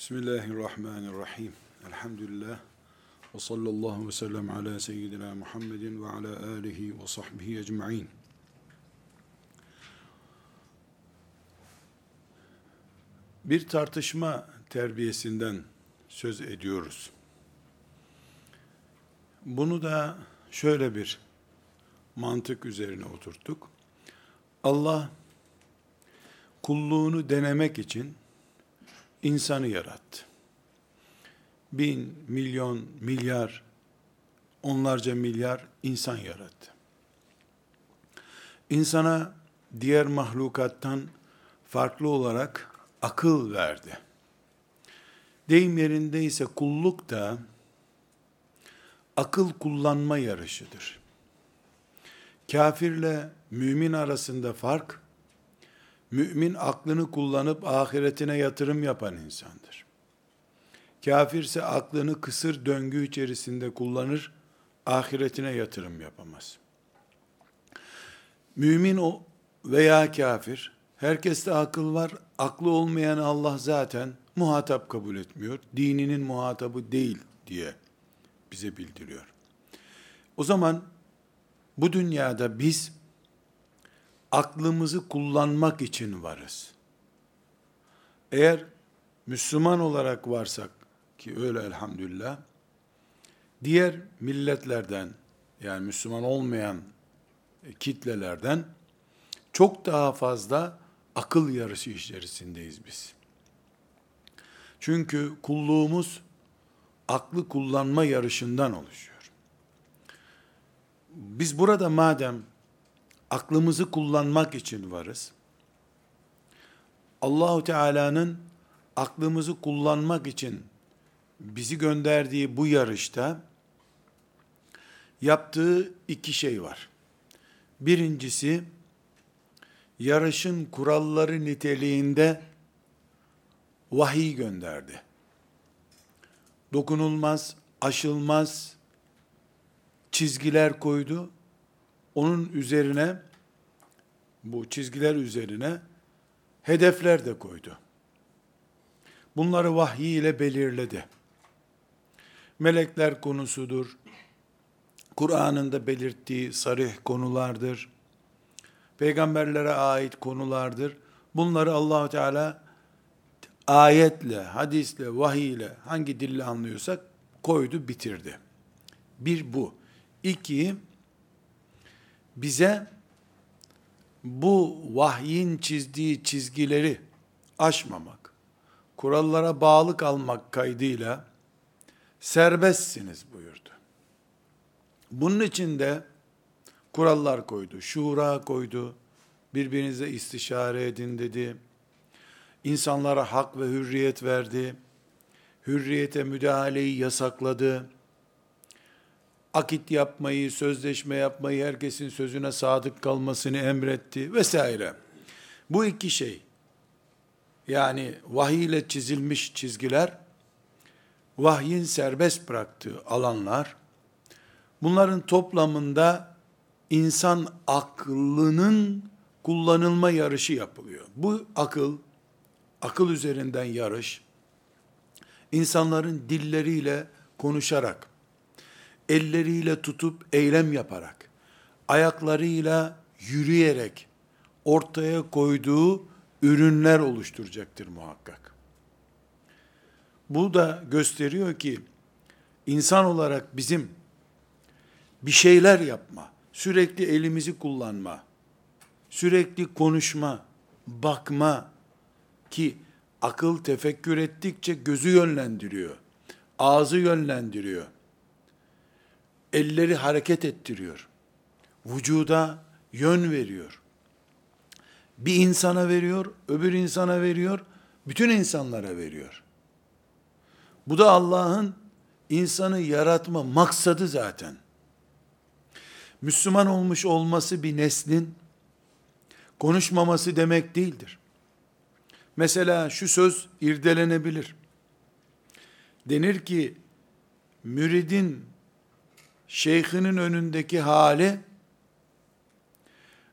Bismillahirrahmanirrahim. Elhamdülillah. Ve sallallahu ve sellem ala seyyidina Muhammedin ve ala alihi ve sahbihi ecma'in. Bir tartışma terbiyesinden söz ediyoruz. Bunu da şöyle bir mantık üzerine oturttuk. Allah kulluğunu denemek için insanı yarattı. Bin, milyon, milyar, onlarca milyar insan yarattı. İnsana diğer mahlukattan farklı olarak akıl verdi. Deyim yerinde ise kulluk da akıl kullanma yarışıdır. Kafirle mümin arasında fark, mümin aklını kullanıp ahiretine yatırım yapan insandır. Kafirse aklını kısır döngü içerisinde kullanır, ahiretine yatırım yapamaz. Mümin o veya kafir, herkeste akıl var, aklı olmayan Allah zaten muhatap kabul etmiyor, dininin muhatabı değil diye bize bildiriyor. O zaman bu dünyada biz aklımızı kullanmak için varız. Eğer Müslüman olarak varsak ki öyle elhamdülillah diğer milletlerden yani Müslüman olmayan kitlelerden çok daha fazla akıl yarışı içerisindeyiz biz. Çünkü kulluğumuz aklı kullanma yarışından oluşuyor. Biz burada madem aklımızı kullanmak için varız. Allahu Teala'nın aklımızı kullanmak için bizi gönderdiği bu yarışta yaptığı iki şey var. Birincisi yarışın kuralları niteliğinde vahiy gönderdi. Dokunulmaz, aşılmaz çizgiler koydu onun üzerine bu çizgiler üzerine hedefler de koydu. Bunları vahiy ile belirledi. Melekler konusudur. Kur'an'ın da belirttiği sarih konulardır. Peygamberlere ait konulardır. Bunları Allahu Teala ayetle, hadisle, vahiy ile hangi dille anlıyorsak koydu, bitirdi. Bir bu. İki, bize bu vahyin çizdiği çizgileri aşmamak, kurallara bağlı kalmak kaydıyla serbestsiniz buyurdu. Bunun için de kurallar koydu, şura koydu, birbirinize istişare edin dedi. İnsanlara hak ve hürriyet verdi. Hürriyete müdahaleyi yasakladı akit yapmayı, sözleşme yapmayı, herkesin sözüne sadık kalmasını emretti vesaire. Bu iki şey, yani vahiy ile çizilmiş çizgiler, vahyin serbest bıraktığı alanlar, bunların toplamında insan aklının kullanılma yarışı yapılıyor. Bu akıl, akıl üzerinden yarış, insanların dilleriyle konuşarak, elleriyle tutup eylem yaparak, ayaklarıyla yürüyerek ortaya koyduğu ürünler oluşturacaktır muhakkak. Bu da gösteriyor ki insan olarak bizim bir şeyler yapma, sürekli elimizi kullanma, sürekli konuşma, bakma ki akıl tefekkür ettikçe gözü yönlendiriyor, ağzı yönlendiriyor elleri hareket ettiriyor. Vücuda yön veriyor. Bir insana veriyor, öbür insana veriyor, bütün insanlara veriyor. Bu da Allah'ın insanı yaratma maksadı zaten. Müslüman olmuş olması bir neslin konuşmaması demek değildir. Mesela şu söz irdelenebilir. Denir ki müridin şeyhinin önündeki hali,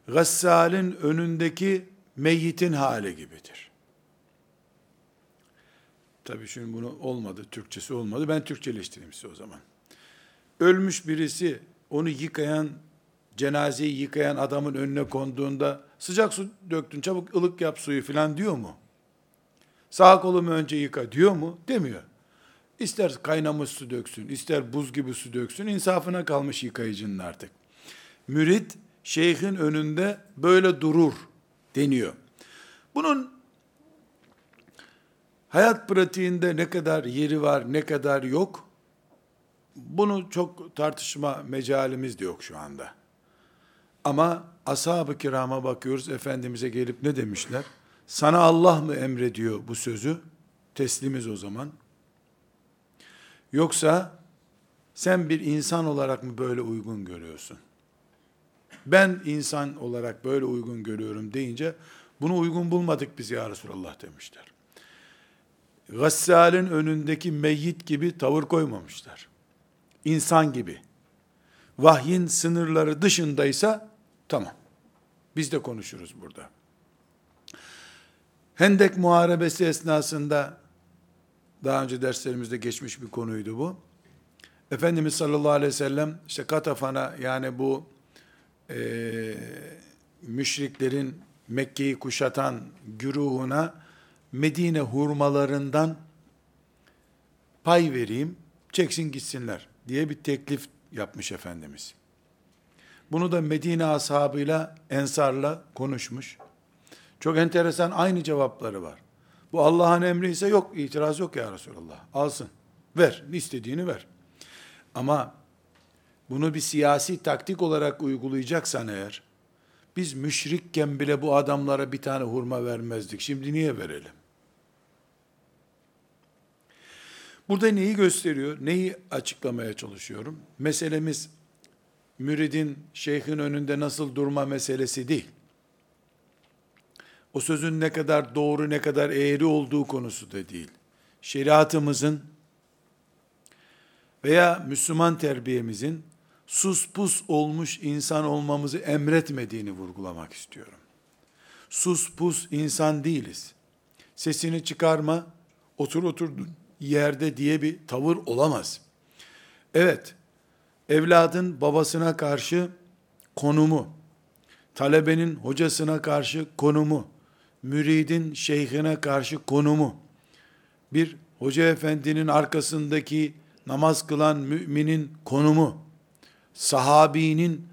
gassalin önündeki meyyitin hali gibidir. Tabii şimdi bunu olmadı, Türkçesi olmadı. Ben Türkçeleştireyim size o zaman. Ölmüş birisi onu yıkayan, cenazeyi yıkayan adamın önüne konduğunda sıcak su döktün çabuk ılık yap suyu filan diyor mu? Sağ kolumu önce yıka diyor mu? Demiyor. İster kaynamış su döksün, ister buz gibi su döksün, insafına kalmış yıkayıcının artık. Mürit, şeyhin önünde böyle durur deniyor. Bunun hayat pratiğinde ne kadar yeri var, ne kadar yok, bunu çok tartışma mecalimiz de yok şu anda. Ama ashab-ı kirama bakıyoruz, Efendimiz'e gelip ne demişler? Sana Allah mı emrediyor bu sözü? Teslimiz o zaman. Yoksa sen bir insan olarak mı böyle uygun görüyorsun? Ben insan olarak böyle uygun görüyorum deyince bunu uygun bulmadık biz ya Resulallah demişler. Gassal'in önündeki meyyit gibi tavır koymamışlar. İnsan gibi. Vahyin sınırları dışındaysa tamam. Biz de konuşuruz burada. Hendek muharebesi esnasında daha önce derslerimizde geçmiş bir konuydu bu. Efendimiz sallallahu aleyhi ve sellem işte Katafan'a yani bu e, müşriklerin Mekke'yi kuşatan güruhuna Medine hurmalarından pay vereyim, çeksin gitsinler diye bir teklif yapmış Efendimiz. Bunu da Medine ashabıyla, Ensar'la konuşmuş. Çok enteresan aynı cevapları var. Bu Allah'ın emri ise yok, itiraz yok ya Resulallah. Alsın, ver, istediğini ver. Ama bunu bir siyasi taktik olarak uygulayacaksan eğer, biz müşrikken bile bu adamlara bir tane hurma vermezdik. Şimdi niye verelim? Burada neyi gösteriyor? Neyi açıklamaya çalışıyorum? Meselemiz müridin şeyhin önünde nasıl durma meselesi değil. O sözün ne kadar doğru ne kadar eğri olduğu konusu da değil. Şeriatımızın veya Müslüman terbiyemizin sus pus olmuş insan olmamızı emretmediğini vurgulamak istiyorum. Sus pus insan değiliz. Sesini çıkarma, otur oturdun yerde diye bir tavır olamaz. Evet, evladın babasına karşı konumu, talebenin hocasına karşı konumu, müridin şeyhine karşı konumu, bir hoca efendinin arkasındaki namaz kılan müminin konumu, sahabinin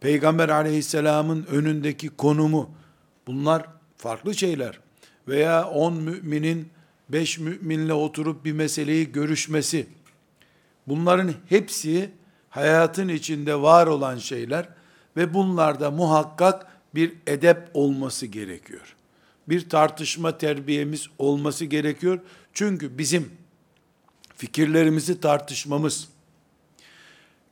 Peygamber aleyhisselamın önündeki konumu, bunlar farklı şeyler. Veya on müminin beş müminle oturup bir meseleyi görüşmesi, bunların hepsi hayatın içinde var olan şeyler ve bunlarda muhakkak bir edep olması gerekiyor. Bir tartışma terbiyemiz olması gerekiyor. Çünkü bizim fikirlerimizi tartışmamız,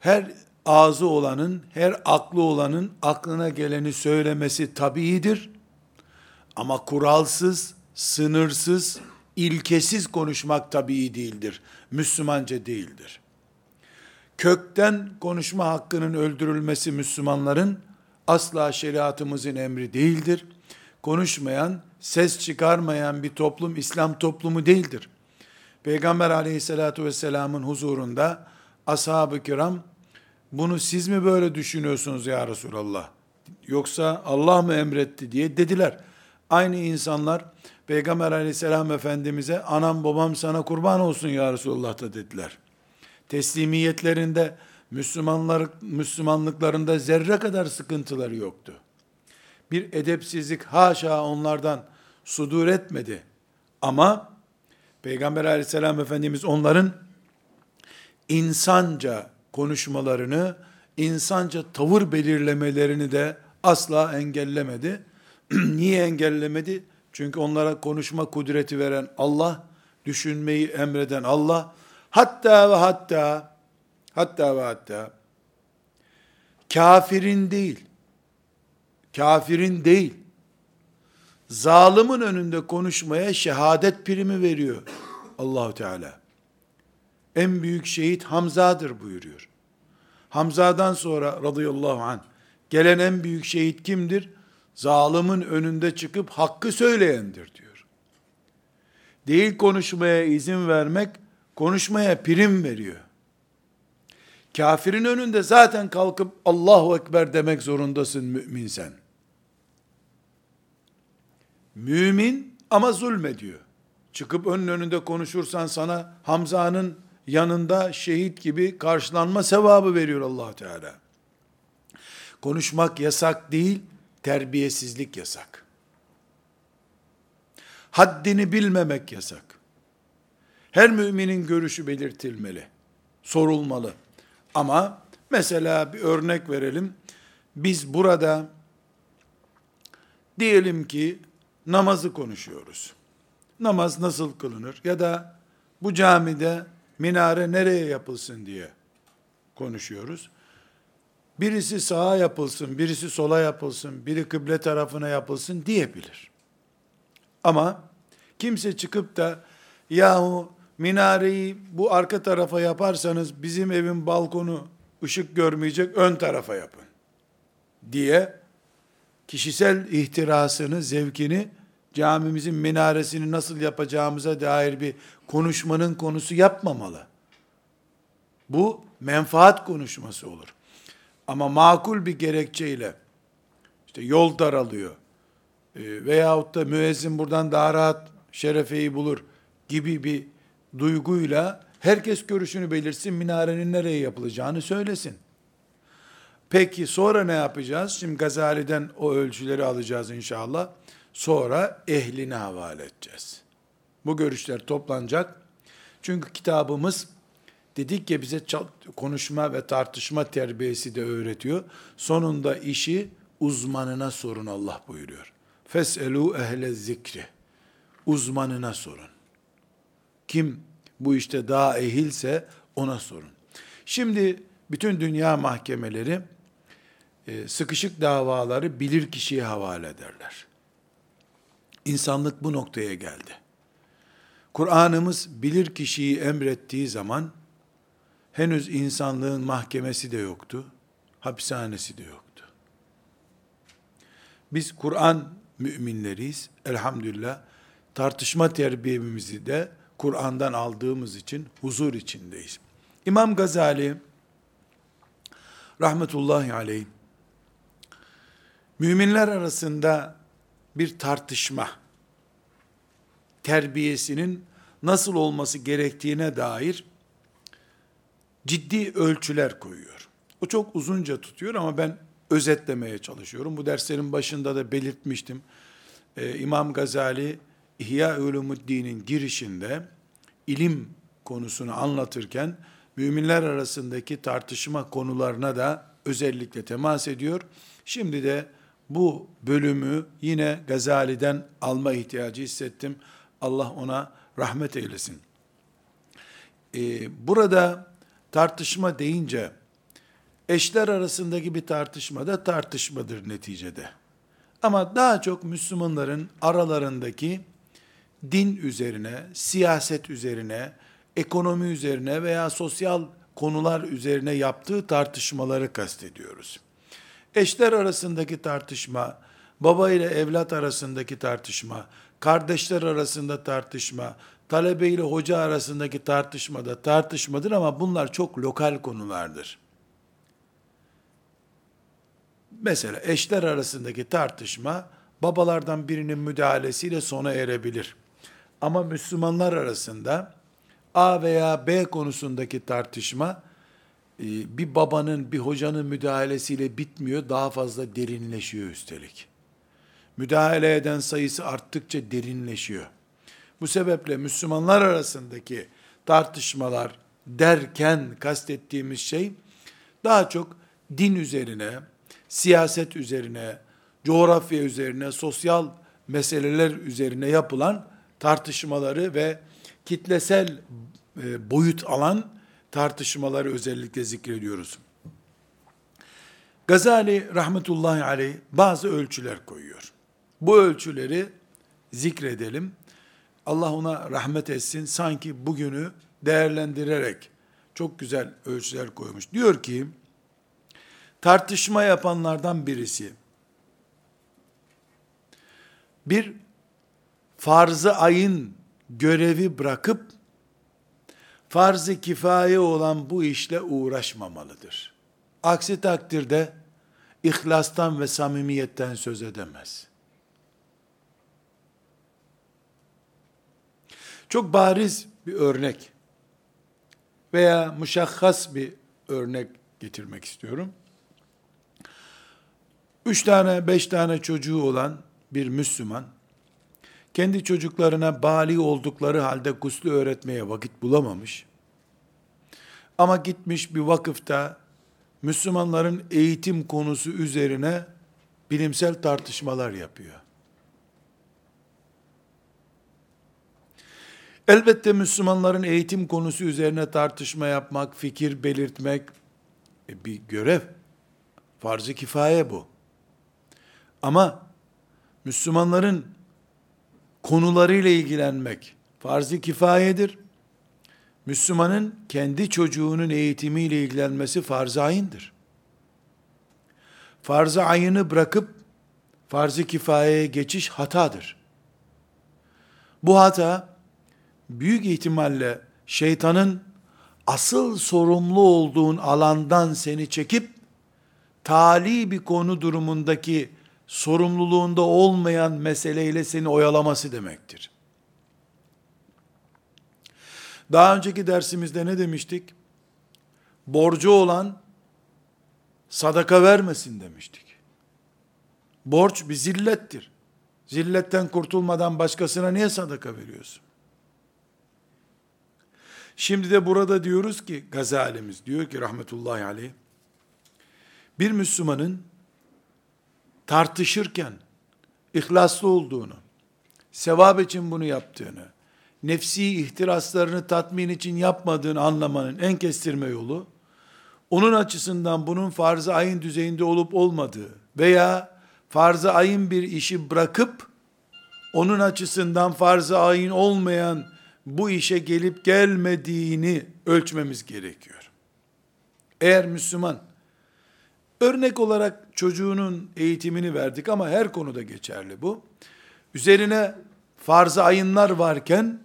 her ağzı olanın, her aklı olanın aklına geleni söylemesi tabiidir. Ama kuralsız, sınırsız, ilkesiz konuşmak tabii değildir. Müslümanca değildir. Kökten konuşma hakkının öldürülmesi Müslümanların asla şeriatımızın emri değildir. Konuşmayan, ses çıkarmayan bir toplum İslam toplumu değildir. Peygamber aleyhissalatu vesselamın huzurunda ashab-ı kiram bunu siz mi böyle düşünüyorsunuz ya Resulallah? Yoksa Allah mı emretti diye dediler. Aynı insanlar Peygamber aleyhisselam efendimize anam babam sana kurban olsun ya Resulullah da dediler. Teslimiyetlerinde Müslümanlar, Müslümanlıklarında zerre kadar sıkıntıları yoktu. Bir edepsizlik haşa onlardan sudur etmedi. Ama Peygamber aleyhisselam efendimiz onların insanca konuşmalarını, insanca tavır belirlemelerini de asla engellemedi. Niye engellemedi? Çünkü onlara konuşma kudreti veren Allah, düşünmeyi emreden Allah, hatta ve hatta, hatta ve hatta, kafirin değil, kafirin değil, zalimin önünde konuşmaya şehadet primi veriyor Allahu Teala. En büyük şehit Hamza'dır buyuruyor. Hamza'dan sonra radıyallahu anh gelen en büyük şehit kimdir? zalimin önünde çıkıp hakkı söyleyendir diyor. değil konuşmaya izin vermek, konuşmaya prim veriyor. Kafirin önünde zaten kalkıp Allahu Ekber demek zorundasın mümin sen. Mümin ama zulmediyor. Çıkıp önün önünde konuşursan sana Hamza'nın yanında şehit gibi karşılanma sevabı veriyor allah Teala. Konuşmak yasak değil, terbiyesizlik yasak. Haddini bilmemek yasak. Her müminin görüşü belirtilmeli, sorulmalı. Ama mesela bir örnek verelim. Biz burada diyelim ki namazı konuşuyoruz. Namaz nasıl kılınır? Ya da bu camide minare nereye yapılsın diye konuşuyoruz. Birisi sağa yapılsın, birisi sola yapılsın, biri kıble tarafına yapılsın diyebilir. Ama kimse çıkıp da yahu minareyi bu arka tarafa yaparsanız bizim evin balkonu ışık görmeyecek ön tarafa yapın diye kişisel ihtirasını, zevkini camimizin minaresini nasıl yapacağımıza dair bir konuşmanın konusu yapmamalı. Bu menfaat konuşması olur. Ama makul bir gerekçeyle işte yol daralıyor e, veyahut da müezzin buradan daha rahat şerefeyi bulur gibi bir duyguyla herkes görüşünü belirsin, minarenin nereye yapılacağını söylesin. Peki sonra ne yapacağız? Şimdi Gazali'den o ölçüleri alacağız inşallah. Sonra ehline havale edeceğiz. Bu görüşler toplanacak. Çünkü kitabımız dedik ya bize konuşma ve tartışma terbiyesi de öğretiyor. Sonunda işi uzmanına sorun Allah buyuruyor. Feselu ehle zikri. Uzmanına sorun. Kim bu işte daha ehilse ona sorun. Şimdi bütün dünya mahkemeleri e, sıkışık davaları bilir kişiye havale ederler. İnsanlık bu noktaya geldi. Kur'an'ımız bilir kişiyi emrettiği zaman henüz insanlığın mahkemesi de yoktu, hapishanesi de yoktu. Biz Kur'an müminleriyiz. Elhamdülillah tartışma terbiyemizi de Kur'an'dan aldığımız için huzur içindeyiz. İmam Gazali rahmetullahi aleyh müminler arasında bir tartışma terbiyesinin nasıl olması gerektiğine dair ciddi ölçüler koyuyor. O çok uzunca tutuyor ama ben özetlemeye çalışıyorum. Bu derslerin başında da belirtmiştim. Ee, İmam Gazali İhya Ulumuddin'in girişinde ilim konusunu anlatırken müminler arasındaki tartışma konularına da özellikle temas ediyor. Şimdi de bu bölümü yine Gazali'den alma ihtiyacı hissettim. Allah ona rahmet eylesin. Ee, burada tartışma deyince eşler arasındaki bir tartışma da tartışmadır neticede. Ama daha çok Müslümanların aralarındaki din üzerine, siyaset üzerine, ekonomi üzerine veya sosyal konular üzerine yaptığı tartışmaları kastediyoruz. Eşler arasındaki tartışma, baba ile evlat arasındaki tartışma, kardeşler arasında tartışma, talebe ile hoca arasındaki tartışma da tartışmadır ama bunlar çok lokal konulardır. Mesela eşler arasındaki tartışma babalardan birinin müdahalesiyle sona erebilir. Ama Müslümanlar arasında A veya B konusundaki tartışma bir babanın, bir hocanın müdahalesiyle bitmiyor, daha fazla derinleşiyor üstelik. Müdahale eden sayısı arttıkça derinleşiyor. Bu sebeple Müslümanlar arasındaki tartışmalar derken kastettiğimiz şey daha çok din üzerine, siyaset üzerine, coğrafya üzerine, sosyal meseleler üzerine yapılan tartışmaları ve kitlesel e, boyut alan tartışmaları özellikle zikrediyoruz. Gazali rahmetullahi aleyh bazı ölçüler koyuyor. Bu ölçüleri zikredelim. Allah ona rahmet etsin. Sanki bugünü değerlendirerek çok güzel ölçüler koymuş. Diyor ki, tartışma yapanlardan birisi, bir farzı ayın görevi bırakıp farz-ı kifaye olan bu işle uğraşmamalıdır. Aksi takdirde ihlastan ve samimiyetten söz edemez. Çok bariz bir örnek veya muşahhas bir örnek getirmek istiyorum. Üç tane, beş tane çocuğu olan bir Müslüman, kendi çocuklarına bali oldukları halde guslu öğretmeye vakit bulamamış. Ama gitmiş bir vakıfta Müslümanların eğitim konusu üzerine bilimsel tartışmalar yapıyor. Elbette Müslümanların eğitim konusu üzerine tartışma yapmak, fikir belirtmek e, bir görev. Farz-ı kifaye bu. Ama Müslümanların konularıyla ilgilenmek farz-ı kifayedir. Müslümanın kendi çocuğunun eğitimiyle ilgilenmesi farz-ı ayındır. Farz-ı ayını bırakıp farz-ı kifayeye geçiş hatadır. Bu hata büyük ihtimalle şeytanın asıl sorumlu olduğun alandan seni çekip tali bir konu durumundaki sorumluluğunda olmayan meseleyle seni oyalaması demektir. Daha önceki dersimizde ne demiştik? Borcu olan sadaka vermesin demiştik. Borç bir zillettir. Zilletten kurtulmadan başkasına niye sadaka veriyorsun? Şimdi de burada diyoruz ki Gazalimiz diyor ki rahmetullahi aleyh bir Müslümanın tartışırken ihlaslı olduğunu, sevap için bunu yaptığını, nefsi ihtiraslarını tatmin için yapmadığını anlamanın en kestirme yolu, onun açısından bunun farz-ı ayın düzeyinde olup olmadığı veya farz-ı ayın bir işi bırakıp, onun açısından farz-ı ayın olmayan bu işe gelip gelmediğini ölçmemiz gerekiyor. Eğer Müslüman, örnek olarak çocuğunun eğitimini verdik ama her konuda geçerli bu. Üzerine farz-ı ayınlar varken,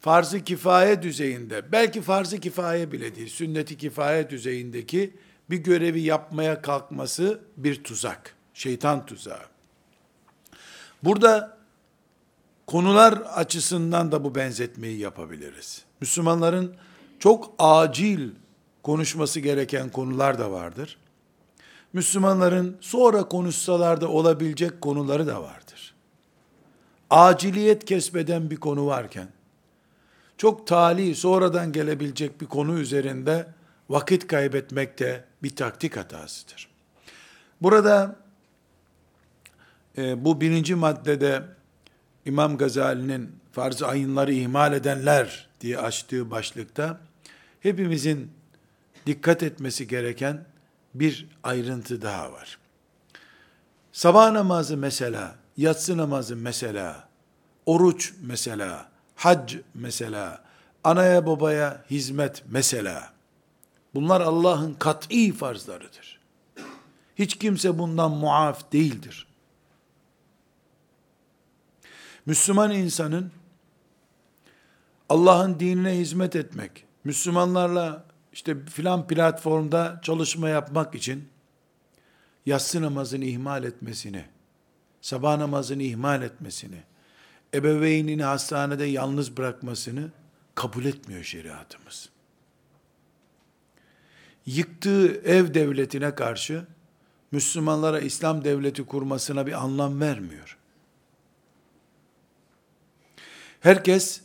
farz-ı kifaye düzeyinde, belki farz-ı kifaye bile değil, sünnet-i kifaye düzeyindeki bir görevi yapmaya kalkması bir tuzak, şeytan tuzağı. Burada konular açısından da bu benzetmeyi yapabiliriz. Müslümanların çok acil konuşması gereken konular da vardır. Müslümanların sonra konuşsalar da olabilecek konuları da vardır. Aciliyet kesbeden bir konu varken, çok tali sonradan gelebilecek bir konu üzerinde vakit kaybetmek de bir taktik hatasıdır. Burada e, bu birinci maddede İmam Gazali'nin farz-ı ayınları ihmal edenler diye açtığı başlıkta hepimizin dikkat etmesi gereken bir ayrıntı daha var. Sabah namazı mesela, yatsı namazı mesela, oruç mesela, hac mesela, anaya babaya hizmet mesela, bunlar Allah'ın kat'i farzlarıdır. Hiç kimse bundan muaf değildir. Müslüman insanın Allah'ın dinine hizmet etmek, Müslümanlarla işte filan platformda çalışma yapmak için yatsı namazını ihmal etmesini, sabah namazını ihmal etmesini, ebeveynini hastanede yalnız bırakmasını kabul etmiyor şeriatımız. Yıktığı ev devletine karşı Müslümanlara İslam devleti kurmasına bir anlam vermiyor. Herkes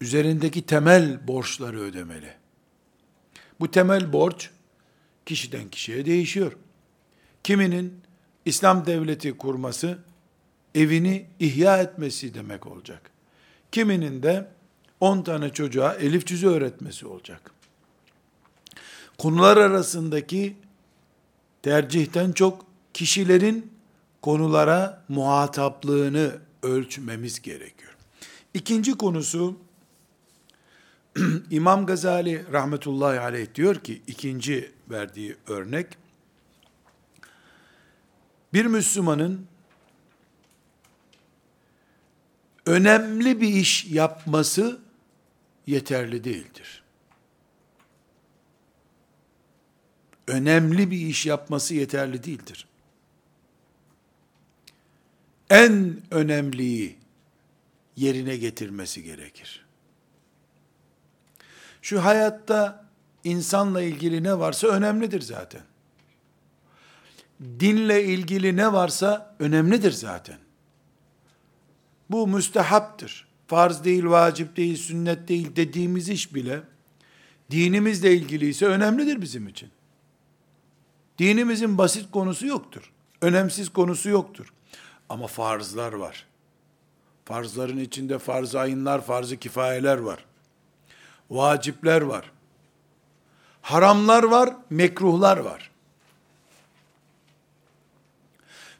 üzerindeki temel borçları ödemeli. Bu temel borç kişiden kişiye değişiyor. Kiminin İslam devleti kurması evini ihya etmesi demek olacak. Kiminin de 10 tane çocuğa elif cüzü öğretmesi olacak. Konular arasındaki tercihten çok kişilerin konulara muhataplığını ölçmemiz gerekiyor. İkinci konusu İmam Gazali rahmetullahi aleyh diyor ki ikinci verdiği örnek bir Müslümanın önemli bir iş yapması yeterli değildir. Önemli bir iş yapması yeterli değildir. En önemliyi yerine getirmesi gerekir. Şu hayatta insanla ilgili ne varsa önemlidir zaten. Dinle ilgili ne varsa önemlidir zaten. Bu müstehaptır. Farz değil, vacip değil, sünnet değil dediğimiz iş bile dinimizle ilgili ise önemlidir bizim için. Dinimizin basit konusu yoktur. Önemsiz konusu yoktur. Ama farzlar var. Farzların içinde farz-ı ayınlar, farz-ı kifayeler var. Vacipler var. Haramlar var, mekruhlar var.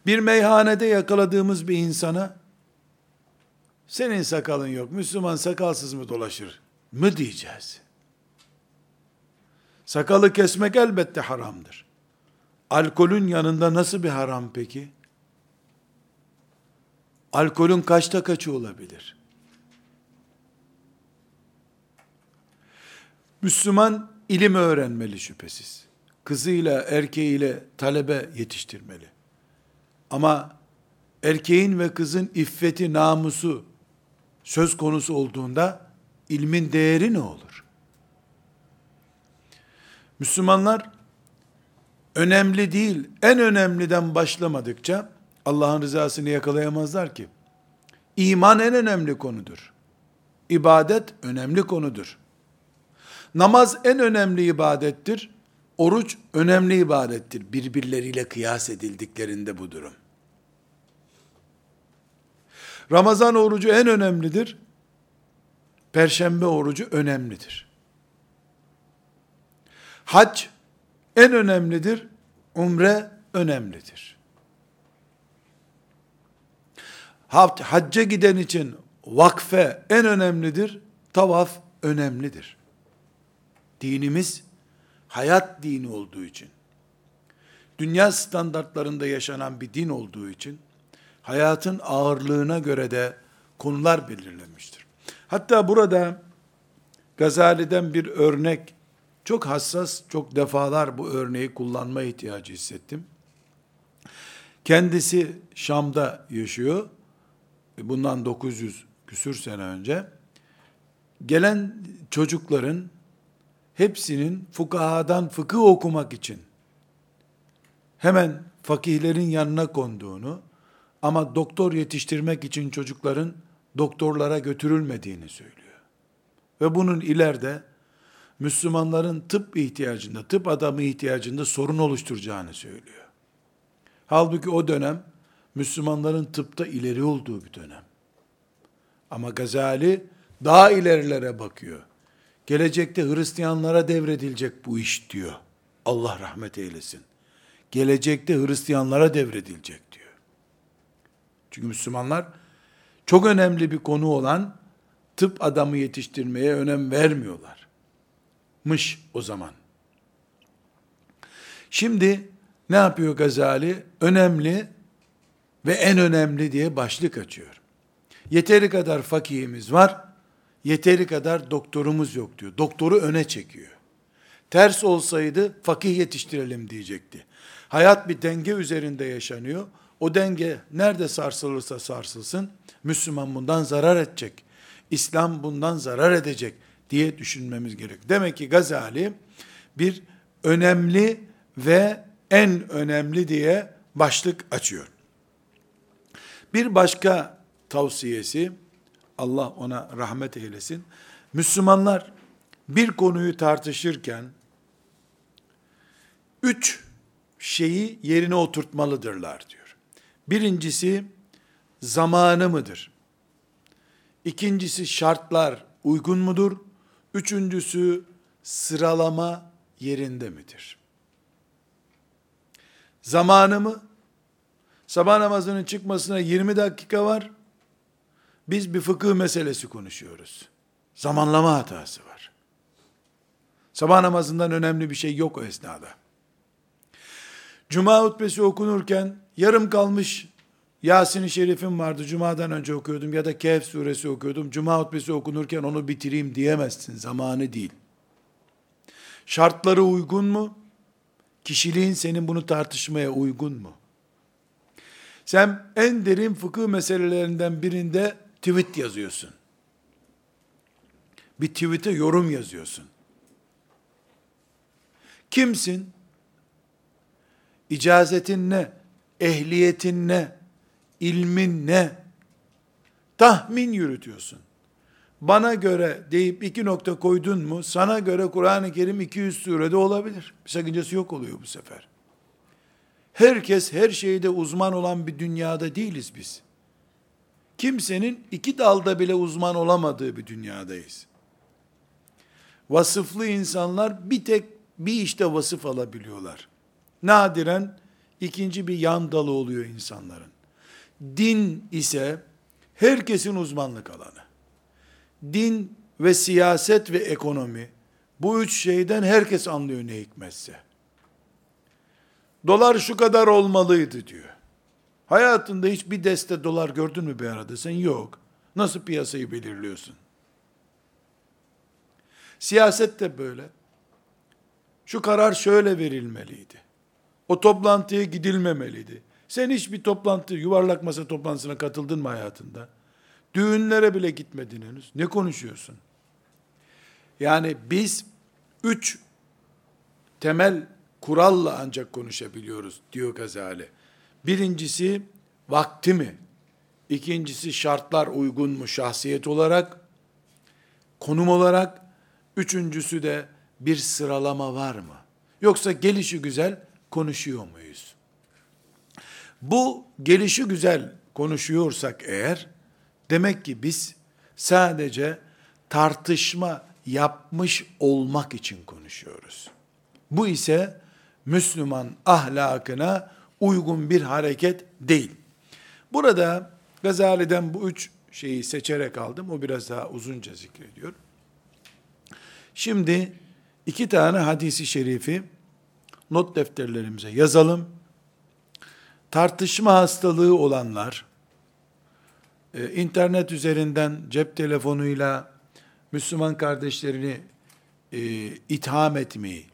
Bir meyhanede yakaladığımız bir insana senin sakalın yok, Müslüman sakalsız mı dolaşır mı diyeceğiz. Sakalı kesmek elbette haramdır. Alkolün yanında nasıl bir haram peki? Alkolün kaçta kaçı olabilir? Müslüman ilim öğrenmeli şüphesiz. Kızıyla, erkeğiyle talebe yetiştirmeli. Ama erkeğin ve kızın iffeti, namusu söz konusu olduğunda ilmin değeri ne olur? Müslümanlar önemli değil, en önemliden başlamadıkça Allah'ın rızasını yakalayamazlar ki. İman en önemli konudur. İbadet önemli konudur. Namaz en önemli ibadettir. Oruç önemli ibadettir. Birbirleriyle kıyas edildiklerinde bu durum. Ramazan orucu en önemlidir. Perşembe orucu önemlidir. Hac en önemlidir. Umre önemlidir. Hacca giden için vakfe en önemlidir. Tavaf önemlidir. Dinimiz hayat dini olduğu için, dünya standartlarında yaşanan bir din olduğu için, hayatın ağırlığına göre de konular belirlenmiştir. Hatta burada Gazali'den bir örnek, çok hassas, çok defalar bu örneği kullanma ihtiyacı hissettim. Kendisi Şam'da yaşıyor. Bundan 900 küsür sene önce. Gelen çocukların hepsinin fukahadan fıkıh okumak için hemen fakihlerin yanına konduğunu ama doktor yetiştirmek için çocukların doktorlara götürülmediğini söylüyor. Ve bunun ileride Müslümanların tıp ihtiyacında, tıp adamı ihtiyacında sorun oluşturacağını söylüyor. Halbuki o dönem Müslümanların tıpta ileri olduğu bir dönem. Ama Gazali daha ilerilere bakıyor. Gelecekte Hristiyanlara devredilecek bu iş diyor. Allah rahmet eylesin. Gelecekte Hristiyanlara devredilecek diyor. Çünkü Müslümanlar çok önemli bir konu olan tıp adamı yetiştirmeye önem vermiyorlar. Mış o zaman. Şimdi ne yapıyor Gazali? Önemli ve en önemli diye başlık açıyor. Yeteri kadar fakihimiz var, yeteri kadar doktorumuz yok diyor. Doktoru öne çekiyor. Ters olsaydı fakih yetiştirelim diyecekti. Hayat bir denge üzerinde yaşanıyor. O denge nerede sarsılırsa sarsılsın, Müslüman bundan zarar edecek. İslam bundan zarar edecek diye düşünmemiz gerek. Demek ki Gazali bir önemli ve en önemli diye başlık açıyor. Bir başka tavsiyesi, Allah ona rahmet eylesin. Müslümanlar bir konuyu tartışırken üç şeyi yerine oturtmalıdırlar diyor. Birincisi zamanı mıdır? İkincisi şartlar uygun mudur? Üçüncüsü sıralama yerinde midir? Zamanı mı? Sabah namazının çıkmasına 20 dakika var. Biz bir fıkıh meselesi konuşuyoruz. Zamanlama hatası var. Sabah namazından önemli bir şey yok o esnada. Cuma hutbesi okunurken yarım kalmış Yasin-i Şerif'im vardı, Cuma'dan önce okuyordum ya da Kehf suresi okuyordum, Cuma hutbesi okunurken onu bitireyim diyemezsin, zamanı değil. Şartları uygun mu? Kişiliğin senin bunu tartışmaya uygun mu? Sen en derin fıkıh meselelerinden birinde tweet yazıyorsun. Bir tweet'e yorum yazıyorsun. Kimsin? İcazetin ne? Ehliyetin ne? İlmin ne? Tahmin yürütüyorsun. Bana göre deyip iki nokta koydun mu, sana göre Kur'an-ı Kerim 200 surede olabilir. Bir sakıncası yok oluyor bu sefer. Herkes her şeyde uzman olan bir dünyada değiliz biz. Kimsenin iki dalda bile uzman olamadığı bir dünyadayız. Vasıflı insanlar bir tek bir işte vasıf alabiliyorlar. Nadiren ikinci bir yan dalı oluyor insanların. Din ise herkesin uzmanlık alanı. Din ve siyaset ve ekonomi bu üç şeyden herkes anlıyor ne hikmetse. Dolar şu kadar olmalıydı diyor. Hayatında hiç bir deste dolar gördün mü bir arada? Sen yok. Nasıl piyasayı belirliyorsun? Siyaset de böyle. Şu karar şöyle verilmeliydi. O toplantıya gidilmemeliydi. Sen hiç bir toplantı, yuvarlak masa toplantısına katıldın mı hayatında? Düğünlere bile gitmedin henüz. Ne konuşuyorsun? Yani biz üç temel kuralla ancak konuşabiliyoruz diyor Gazali. Birincisi vakti mi? İkincisi şartlar uygun mu şahsiyet olarak? Konum olarak? Üçüncüsü de bir sıralama var mı? Yoksa gelişi güzel konuşuyor muyuz? Bu gelişi güzel konuşuyorsak eğer, demek ki biz sadece tartışma yapmış olmak için konuşuyoruz. Bu ise Müslüman ahlakına uygun bir hareket değil. Burada Gazali'den bu üç şeyi seçerek aldım. O biraz daha uzunca zikrediyor. Şimdi iki tane hadisi şerifi not defterlerimize yazalım. Tartışma hastalığı olanlar, e, internet üzerinden cep telefonuyla Müslüman kardeşlerini e, itham etmeyi,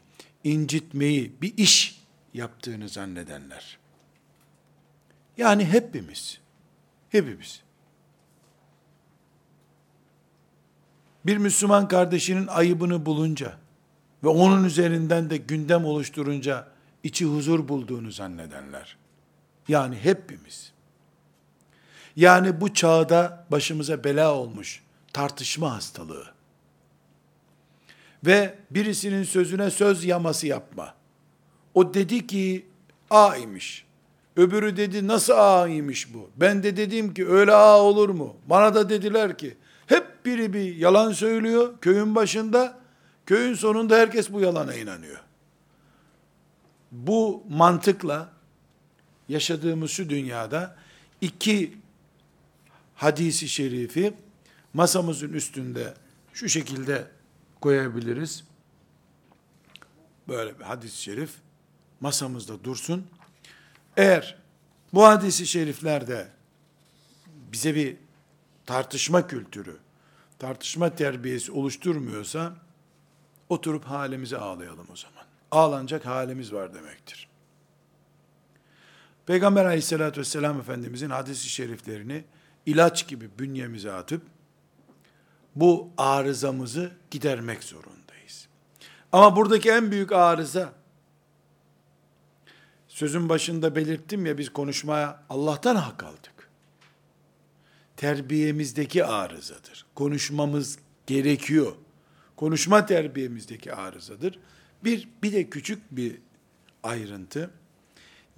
incitmeyi bir iş yaptığını zannedenler. Yani hepimiz, hepimiz. Bir Müslüman kardeşinin ayıbını bulunca ve onun üzerinden de gündem oluşturunca içi huzur bulduğunu zannedenler. Yani hepimiz. Yani bu çağda başımıza bela olmuş tartışma hastalığı ve birisinin sözüne söz yaması yapma. O dedi ki A imiş. Öbürü dedi nasıl A imiş bu? Ben de dedim ki öyle A olur mu? Bana da dediler ki hep biri bir yalan söylüyor köyün başında. Köyün sonunda herkes bu yalana inanıyor. Bu mantıkla yaşadığımız şu dünyada iki hadisi şerifi masamızın üstünde şu şekilde koyabiliriz. Böyle bir hadis-i şerif masamızda dursun. Eğer bu hadisi şeriflerde bize bir tartışma kültürü, tartışma terbiyesi oluşturmuyorsa oturup halimize ağlayalım o zaman. Ağlanacak halimiz var demektir. Peygamber aleyhissalatü vesselam Efendimizin hadisi şeriflerini ilaç gibi bünyemize atıp bu arızamızı gidermek zorundayız. Ama buradaki en büyük arıza sözün başında belirttim ya biz konuşmaya Allah'tan hak aldık. Terbiyemizdeki arızadır. Konuşmamız gerekiyor. Konuşma terbiyemizdeki arızadır. Bir, bir de küçük bir ayrıntı.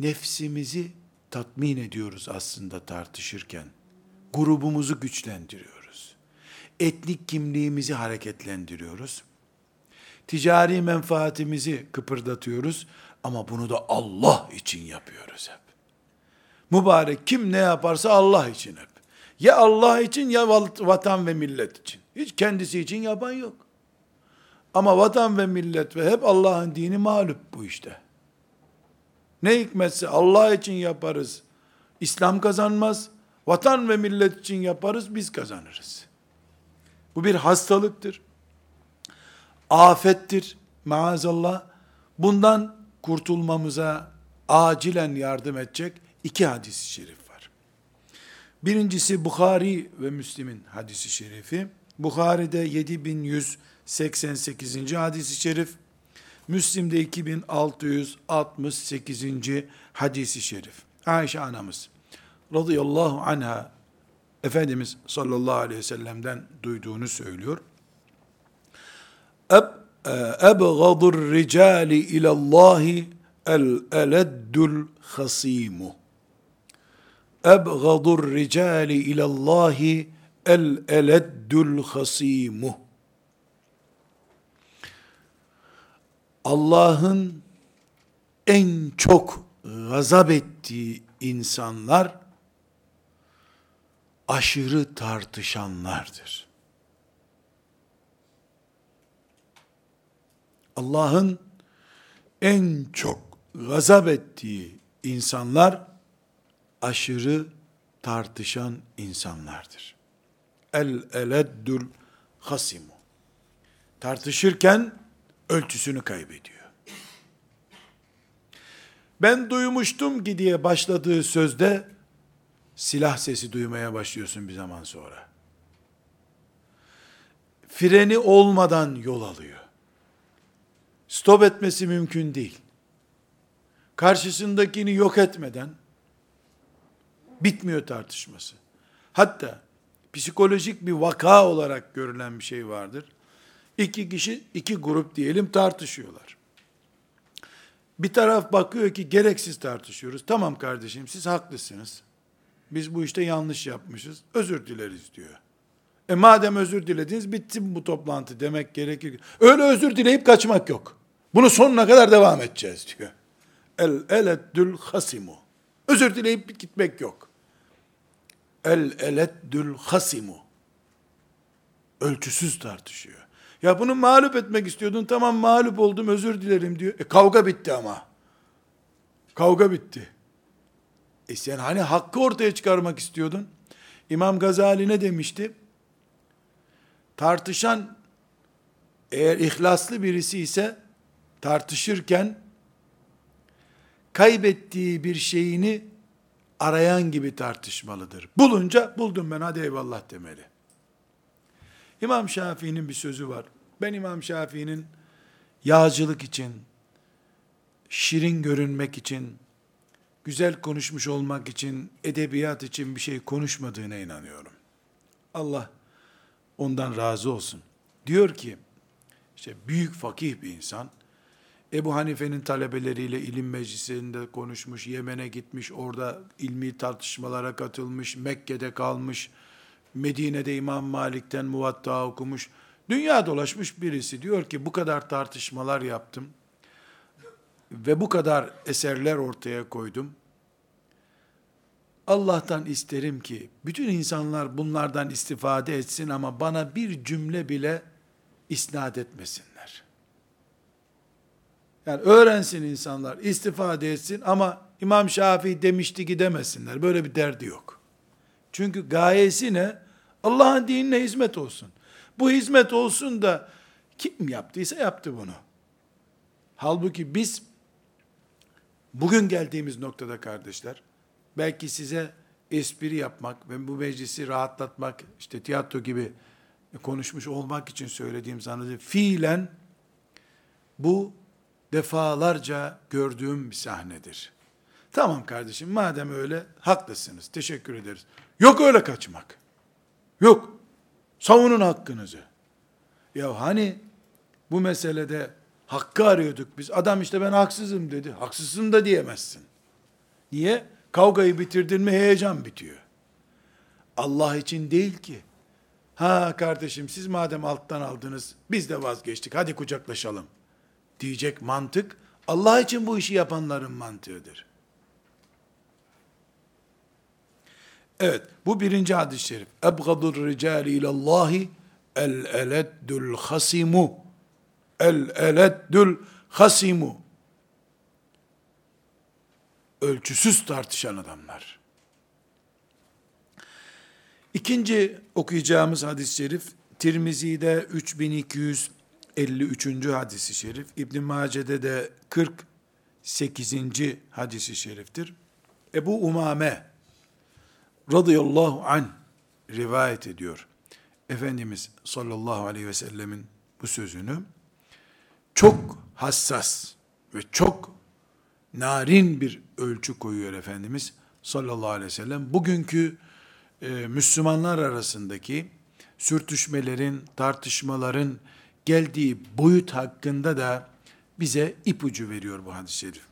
Nefsimizi tatmin ediyoruz aslında tartışırken. Grubumuzu güçlendiriyoruz. Etnik kimliğimizi hareketlendiriyoruz. Ticari menfaatimizi kıpırdatıyoruz ama bunu da Allah için yapıyoruz hep. Mübarek kim ne yaparsa Allah için hep. Ya Allah için ya vatan ve millet için. Hiç kendisi için yapan yok. Ama vatan ve millet ve hep Allah'ın dini mağlup bu işte. Ne hikmetse Allah için yaparız. İslam kazanmaz. Vatan ve millet için yaparız, biz kazanırız. Bu bir hastalıktır. Afettir. Maazallah. Bundan kurtulmamıza acilen yardım edecek iki hadis-i şerif var. Birincisi Bukhari ve Müslim'in hadisi şerifi. Bukhari'de 7188. hadisi şerif. Müslim'de 2668. hadisi şerif. Ayşe anamız radıyallahu anha Efendimiz sallallahu aleyhi ve sellem'den duyduğunu söylüyor. Eb, ebgadur ricali ilallahi el eleddül hasimu. Ebgadur ricali ilallahi el eleddül hasimu. Allah'ın en çok gazap ettiği insanlar aşırı tartışanlardır. Allah'ın en çok gazap ettiği insanlar aşırı tartışan insanlardır. El eleddül hasimu. Tartışırken ölçüsünü kaybediyor. Ben duymuştum ki diye başladığı sözde silah sesi duymaya başlıyorsun bir zaman sonra. Freni olmadan yol alıyor. Stop etmesi mümkün değil. Karşısındakini yok etmeden bitmiyor tartışması. Hatta psikolojik bir vaka olarak görülen bir şey vardır. İki kişi, iki grup diyelim tartışıyorlar. Bir taraf bakıyor ki gereksiz tartışıyoruz. Tamam kardeşim siz haklısınız. Biz bu işte yanlış yapmışız. Özür dileriz diyor. E madem özür dilediniz bitsin bu toplantı demek gerekir. Öyle özür dileyip kaçmak yok. Bunu sonuna kadar devam edeceğiz diyor. El eleddül hasimu. Özür dileyip gitmek yok. El eleddül hasimu. Ölçüsüz tartışıyor. Ya bunu mağlup etmek istiyordun. Tamam mağlup oldum özür dilerim diyor. E kavga bitti ama. Kavga bitti. E sen hani hakkı ortaya çıkarmak istiyordun? İmam Gazali ne demişti? Tartışan eğer ihlaslı birisi ise tartışırken kaybettiği bir şeyini arayan gibi tartışmalıdır. Bulunca buldum ben hadi eyvallah demeli. İmam Şafii'nin bir sözü var. Ben İmam Şafii'nin yağcılık için, şirin görünmek için, güzel konuşmuş olmak için, edebiyat için bir şey konuşmadığına inanıyorum. Allah ondan razı olsun. Diyor ki, işte büyük fakih bir insan, Ebu Hanife'nin talebeleriyle ilim meclisinde konuşmuş, Yemen'e gitmiş, orada ilmi tartışmalara katılmış, Mekke'de kalmış, Medine'de İmam Malik'ten muvatta okumuş, dünya dolaşmış birisi diyor ki bu kadar tartışmalar yaptım ve bu kadar eserler ortaya koydum. Allah'tan isterim ki bütün insanlar bunlardan istifade etsin ama bana bir cümle bile isnat etmesinler. Yani öğrensin insanlar, istifade etsin ama İmam Şafii demişti ki demesinler. Böyle bir derdi yok. Çünkü gayesi ne? Allah'ın dinine hizmet olsun. Bu hizmet olsun da kim yaptıysa yaptı bunu. Halbuki biz bugün geldiğimiz noktada kardeşler, belki size espri yapmak ve bu meclisi rahatlatmak, işte tiyatro gibi konuşmuş olmak için söylediğim zannediyorum. Fiilen bu defalarca gördüğüm bir sahnedir. Tamam kardeşim madem öyle haklısınız teşekkür ederiz. Yok öyle kaçmak. Yok. Savunun hakkınızı. Ya hani bu meselede hakkı arıyorduk biz. Adam işte ben haksızım dedi. Haksızsın da diyemezsin. Niye? Kavgayı bitirdin mi heyecan bitiyor. Allah için değil ki. Ha kardeşim siz madem alttan aldınız biz de vazgeçtik hadi kucaklaşalım diyecek mantık Allah için bu işi yapanların mantığıdır. Evet, bu birinci hadis-i şerif. Ebgadur ricali ilallahi el eleddül hasimu. El eleddül hasimu. Ölçüsüz tartışan adamlar. İkinci okuyacağımız hadis-i şerif Tirmizi'de 3253. hadisi şerif, İbn Mace'de de 48. hadisi şeriftir. Ebu Umame radıyallahu an rivayet ediyor. Efendimiz sallallahu aleyhi ve sellemin bu sözünü çok hassas ve çok narin bir ölçü koyuyor Efendimiz sallallahu aleyhi ve sellem. Bugünkü e, Müslümanlar arasındaki sürtüşmelerin, tartışmaların geldiği boyut hakkında da bize ipucu veriyor bu hadis-i şerif.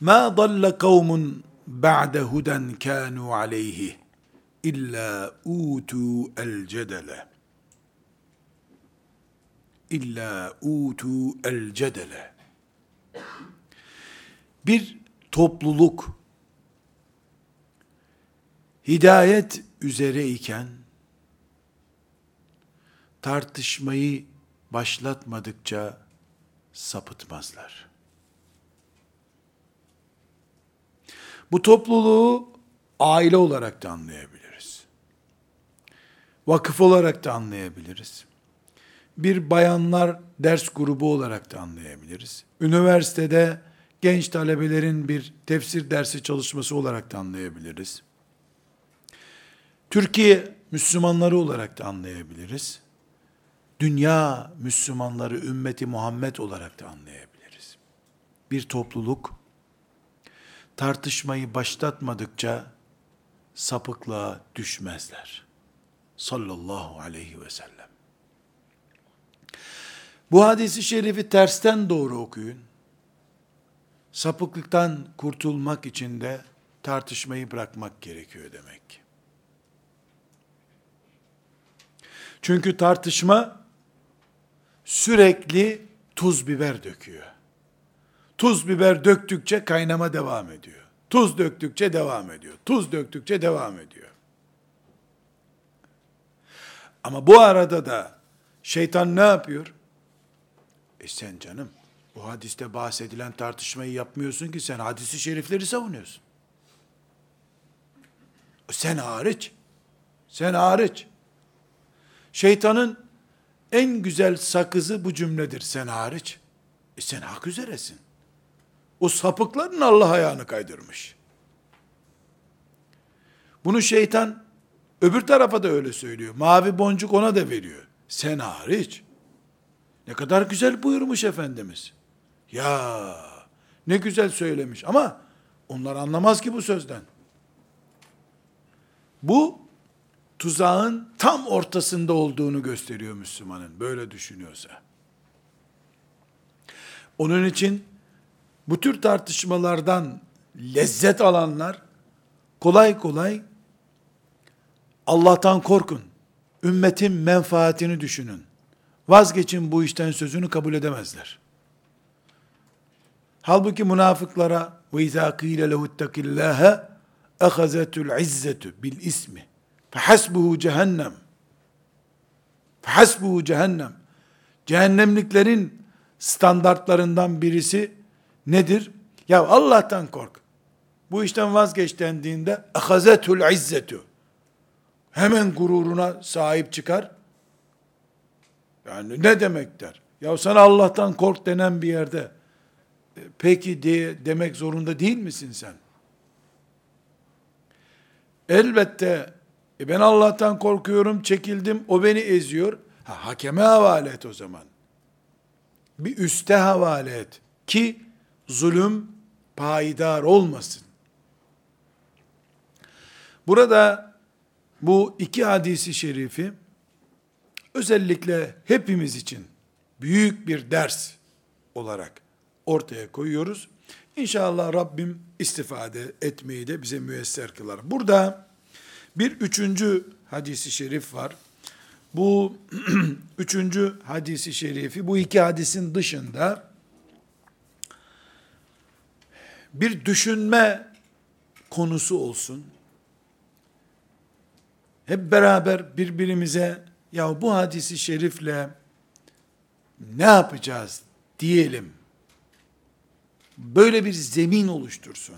Ma dalla kavmun ba'de huden kanu aleyhi illa utu el cedele. İlla utu el cedele. Bir topluluk hidayet üzere iken tartışmayı başlatmadıkça sapıtmazlar. Bu topluluğu aile olarak da anlayabiliriz. Vakıf olarak da anlayabiliriz. Bir bayanlar ders grubu olarak da anlayabiliriz. Üniversitede genç talebelerin bir tefsir dersi çalışması olarak da anlayabiliriz. Türkiye Müslümanları olarak da anlayabiliriz. Dünya Müslümanları, ümmeti Muhammed olarak da anlayabiliriz. Bir topluluk tartışmayı başlatmadıkça sapıklığa düşmezler. Sallallahu aleyhi ve sellem. Bu hadisi şerifi tersten doğru okuyun. Sapıklıktan kurtulmak için de tartışmayı bırakmak gerekiyor demek ki. Çünkü tartışma sürekli tuz biber döküyor. Tuz biber döktükçe kaynama devam ediyor. Tuz döktükçe devam ediyor. Tuz döktükçe devam ediyor. Ama bu arada da şeytan ne yapıyor? E sen canım bu hadiste bahsedilen tartışmayı yapmıyorsun ki sen hadisi şerifleri savunuyorsun. Sen hariç. Sen hariç. Şeytanın en güzel sakızı bu cümledir sen hariç. E sen hak üzeresin. O sapıkların Allah ayağını kaydırmış. Bunu şeytan öbür tarafa da öyle söylüyor. Mavi boncuk ona da veriyor. Sen hariç. Ne kadar güzel buyurmuş Efendimiz. Ya ne güzel söylemiş ama onlar anlamaz ki bu sözden. Bu tuzağın tam ortasında olduğunu gösteriyor Müslümanın böyle düşünüyorsa. Onun için bu tür tartışmalardan lezzet alanlar kolay kolay Allah'tan korkun. Ümmetin menfaatini düşünün. Vazgeçin bu işten sözünü kabul edemezler. Halbuki münafıklara ve izâ kîle lehuttaqillâhe ehazetul izzetu bil ismi fehasbuhu cehennem fehasbuhu cehennem cehennemliklerin standartlarından birisi nedir? Ya Allah'tan kork. Bu işten vazgeç dendiğinde ehazetul izzetu hemen gururuna sahip çıkar. Yani ne demek der? Ya sana Allah'tan kork denen bir yerde e, peki diye demek zorunda değil misin sen? Elbette e ben Allah'tan korkuyorum, çekildim, o beni eziyor. Ha, hakeme havale et o zaman. Bir üste havale et. Ki zulüm payidar olmasın. Burada bu iki hadisi şerifi özellikle hepimiz için büyük bir ders olarak ortaya koyuyoruz. İnşallah Rabbim istifade etmeyi de bize müyesser kılar. Burada bir üçüncü hadisi şerif var. Bu üçüncü hadisi şerifi bu iki hadisin dışında bir düşünme konusu olsun. Hep beraber birbirimize ya bu hadisi şerifle ne yapacağız diyelim. Böyle bir zemin oluştursun.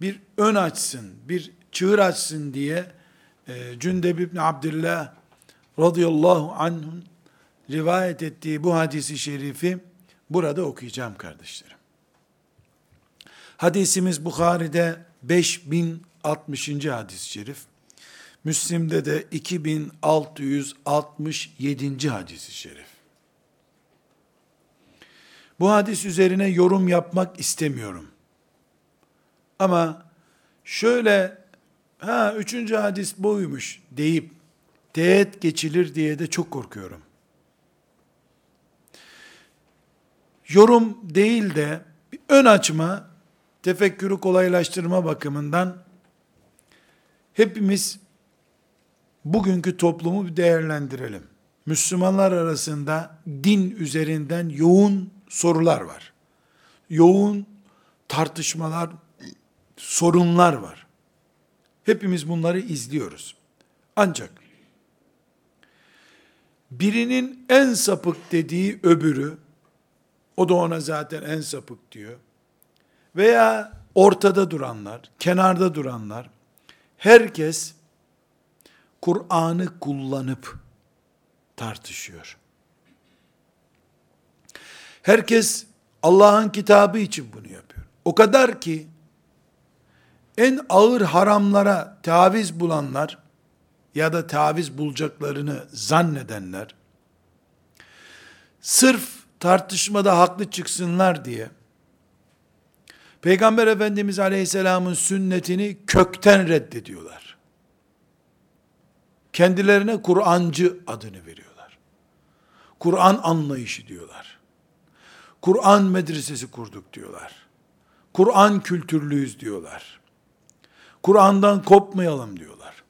Bir ön açsın, bir çığır açsın diye e, Cündeb ibn Abdullah radıyallahu anh'ın rivayet ettiği bu hadisi şerifi burada okuyacağım kardeşlerim. Hadisimiz Bukhari'de 5060. hadis-i şerif. Müslim'de de 2667. hadis-i şerif. Bu hadis üzerine yorum yapmak istemiyorum. Ama şöyle ha üçüncü hadis buymuş deyip teğet geçilir diye de çok korkuyorum. Yorum değil de bir ön açma, tefekkürü kolaylaştırma bakımından hepimiz bugünkü toplumu bir değerlendirelim. Müslümanlar arasında din üzerinden yoğun sorular var. Yoğun tartışmalar, sorunlar var. Hepimiz bunları izliyoruz. Ancak birinin en sapık dediği öbürü, o da ona zaten en sapık diyor. Veya ortada duranlar, kenarda duranlar, herkes Kur'an'ı kullanıp tartışıyor. Herkes Allah'ın kitabı için bunu yapıyor. O kadar ki en ağır haramlara taviz bulanlar ya da taviz bulacaklarını zannedenler sırf tartışmada haklı çıksınlar diye Peygamber Efendimiz Aleyhisselam'ın sünnetini kökten reddediyorlar. Kendilerine Kur'ancı adını veriyorlar. Kur'an anlayışı diyorlar. Kur'an medresesi kurduk diyorlar. Kur'an kültürlüyüz diyorlar. Kur'an'dan kopmayalım diyorlar.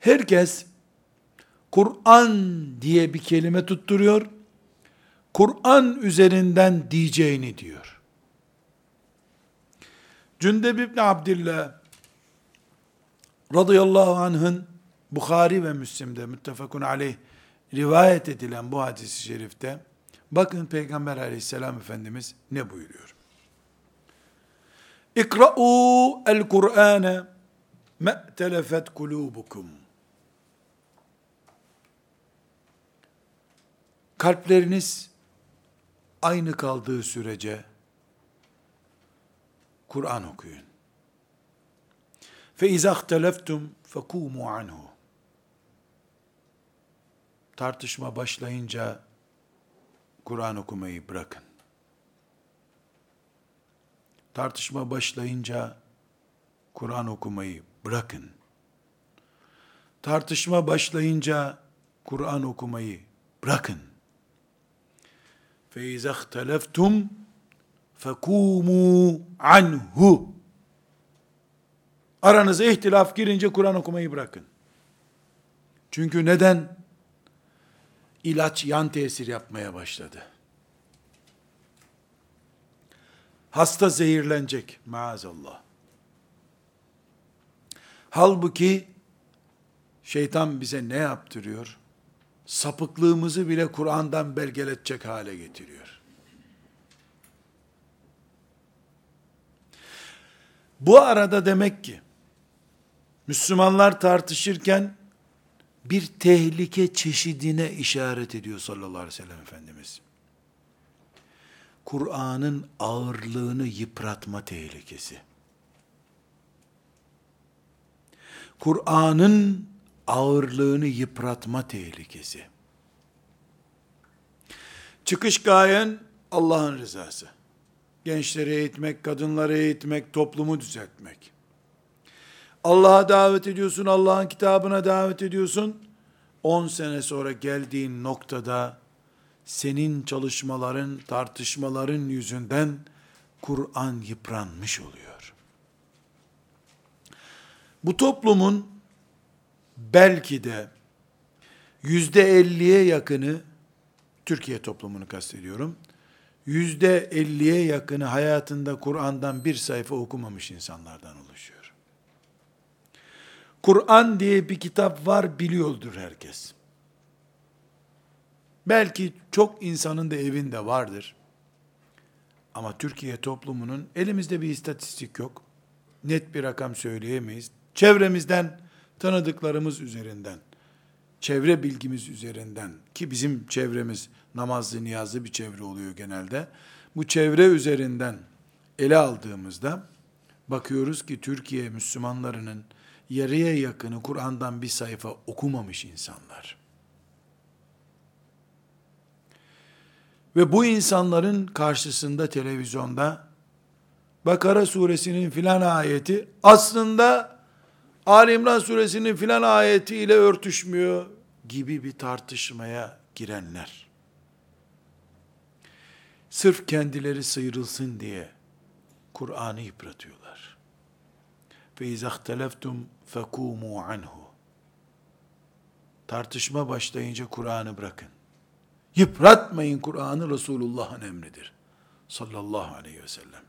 Herkes Kur'an diye bir kelime tutturuyor. Kur'an üzerinden diyeceğini diyor. Cündeb İbni Abdillah radıyallahu anh'ın Bukhari ve Müslim'de müttefakun aleyh rivayet edilen bu hadis-i şerifte bakın Peygamber aleyhisselam Efendimiz ne buyuruyor? İkra'u el-Kur'ane me'telefet kulubukum. Kalpleriniz aynı kaldığı sürece Kur'an okuyun. Fe izahteleftum fekumu anhu. Tartışma başlayınca Kur'an okumayı bırakın Tartışma başlayınca Kur'an okumayı bırakın. Tartışma başlayınca Kur'an okumayı bırakın. فَاِذَا اخْتَلَفْتُمْ فَكُومُوا anhu. Aranıza ihtilaf girince Kur'an okumayı bırakın. Çünkü neden? İlaç yan tesir yapmaya başladı. Hasta zehirlenecek maazallah. Halbuki şeytan bize ne yaptırıyor? Sapıklığımızı bile Kur'an'dan belgeletecek hale getiriyor. Bu arada demek ki Müslümanlar tartışırken bir tehlike çeşidine işaret ediyor sallallahu aleyhi ve sellem Efendimiz. Kur'an'ın ağırlığını yıpratma tehlikesi. Kur'an'ın ağırlığını yıpratma tehlikesi. Çıkış gayen Allah'ın rızası. Gençleri eğitmek, kadınları eğitmek, toplumu düzeltmek. Allah'a davet ediyorsun, Allah'ın kitabına davet ediyorsun. 10 sene sonra geldiğin noktada senin çalışmaların, tartışmaların yüzünden Kur'an yıpranmış oluyor. Bu toplumun belki de yüzde elliye yakını, Türkiye toplumunu kastediyorum, yüzde elliye yakını hayatında Kur'an'dan bir sayfa okumamış insanlardan oluşuyor. Kur'an diye bir kitap var biliyordur herkes. Belki çok insanın da evinde vardır. Ama Türkiye toplumunun elimizde bir istatistik yok. Net bir rakam söyleyemeyiz. Çevremizden tanıdıklarımız üzerinden, çevre bilgimiz üzerinden ki bizim çevremiz namazlı niyazlı bir çevre oluyor genelde. Bu çevre üzerinden ele aldığımızda bakıyoruz ki Türkiye Müslümanlarının yarıya yakını Kur'an'dan bir sayfa okumamış insanlar. Ve bu insanların karşısında televizyonda Bakara suresinin filan ayeti aslında Ali İmran suresinin filan ayeti ile örtüşmüyor gibi bir tartışmaya girenler. Sırf kendileri sıyrılsın diye Kur'an'ı yıpratıyorlar. Ve izahteleftum fekumu anhu. Tartışma başlayınca Kur'an'ı bırakın. Yıpratmayın Kur'an'ı Resulullah'ın emridir. Sallallahu aleyhi ve sellem.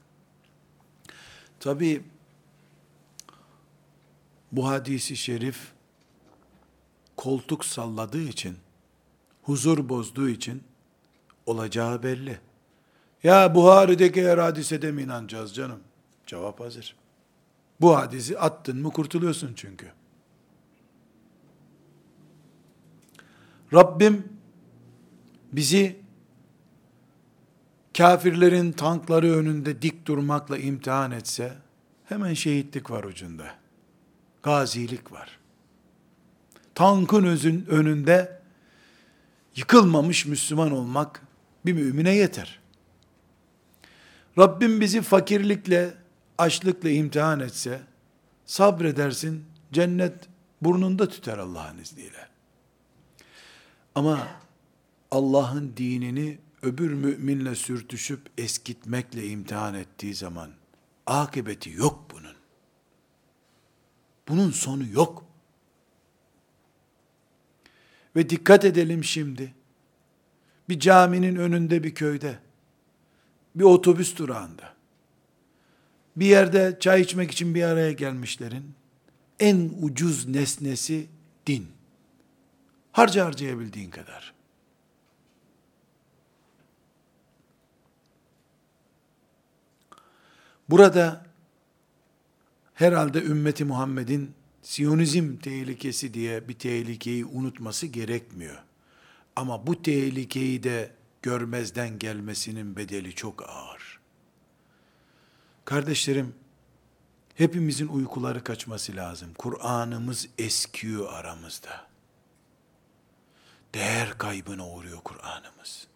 Tabi bu hadisi şerif koltuk salladığı için, huzur bozduğu için olacağı belli. Ya Buhari'deki her hadise mi inanacağız canım? Cevap hazır. Bu hadisi attın mı kurtuluyorsun çünkü. Rabbim bizi kafirlerin tankları önünde dik durmakla imtihan etse, hemen şehitlik var ucunda. Gazilik var. Tankın özün önünde yıkılmamış Müslüman olmak bir mümine yeter. Rabbim bizi fakirlikle, açlıkla imtihan etse, sabredersin, cennet burnunda tüter Allah'ın izniyle. Ama Allah'ın dinini öbür müminle sürtüşüp eskitmekle imtihan ettiği zaman akıbeti yok bunun. Bunun sonu yok. Ve dikkat edelim şimdi. Bir caminin önünde bir köyde, bir otobüs durağında, bir yerde çay içmek için bir araya gelmişlerin en ucuz nesnesi din. Harca harcayabildiğin kadar. Burada herhalde ümmeti Muhammed'in Siyonizm tehlikesi diye bir tehlikeyi unutması gerekmiyor. Ama bu tehlikeyi de görmezden gelmesinin bedeli çok ağır. Kardeşlerim, hepimizin uykuları kaçması lazım. Kur'an'ımız eskiyor aramızda. Değer kaybına uğruyor Kur'an'ımız.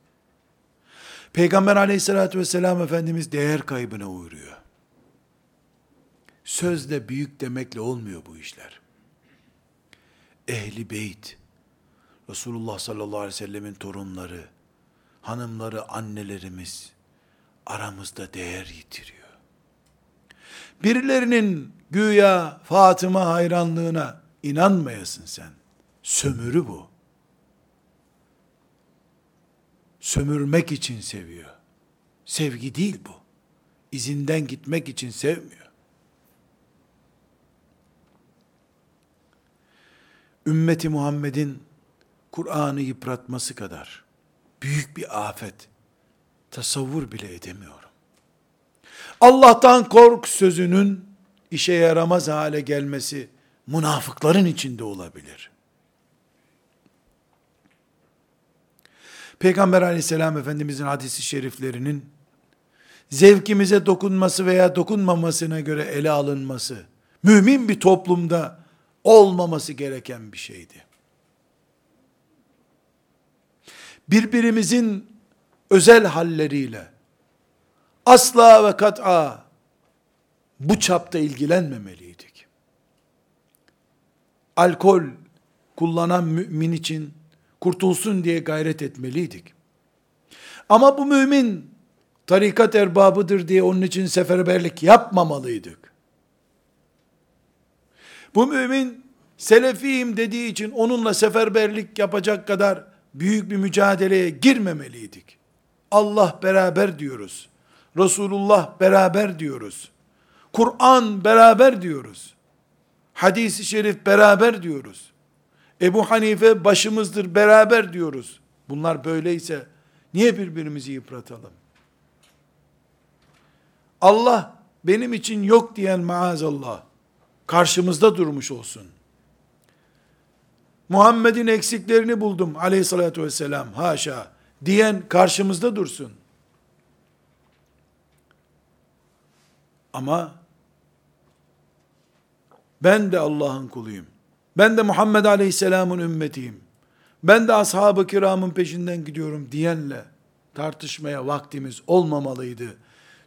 Peygamber aleyhissalatü vesselam Efendimiz değer kaybına uğruyor. Sözle büyük demekle olmuyor bu işler. Ehli beyt, Resulullah sallallahu aleyhi ve sellemin torunları, hanımları, annelerimiz aramızda değer yitiriyor. Birilerinin güya Fatıma hayranlığına inanmayasın sen. Sömürü bu. Sömürmek için seviyor. Sevgi değil bu. İzinden gitmek için sevmiyor. Ümmeti Muhammed'in Kur'an'ı yıpratması kadar büyük bir afet tasavvur bile edemiyorum. Allah'tan kork sözünün işe yaramaz hale gelmesi münafıkların içinde olabilir. Peygamber aleyhisselam efendimizin hadisi şeriflerinin zevkimize dokunması veya dokunmamasına göre ele alınması, mümin bir toplumda olmaması gereken bir şeydi. Birbirimizin özel halleriyle asla ve kat'a bu çapta ilgilenmemeliydik. Alkol kullanan mümin için kurtulsun diye gayret etmeliydik. Ama bu mümin tarikat erbabıdır diye onun için seferberlik yapmamalıydık. Bu mümin selefiyim dediği için onunla seferberlik yapacak kadar büyük bir mücadeleye girmemeliydik. Allah beraber diyoruz. Resulullah beraber diyoruz. Kur'an beraber diyoruz. Hadis-i şerif beraber diyoruz. Ebu Hanife başımızdır beraber diyoruz. Bunlar böyleyse niye birbirimizi yıpratalım? Allah benim için yok diyen maazallah karşımızda durmuş olsun. Muhammed'in eksiklerini buldum aleyhissalatü vesselam haşa diyen karşımızda dursun. Ama ben de Allah'ın kuluyum. Ben de Muhammed Aleyhisselam'ın ümmetiyim. Ben de ashab-ı kiramın peşinden gidiyorum diyenle tartışmaya vaktimiz olmamalıydı.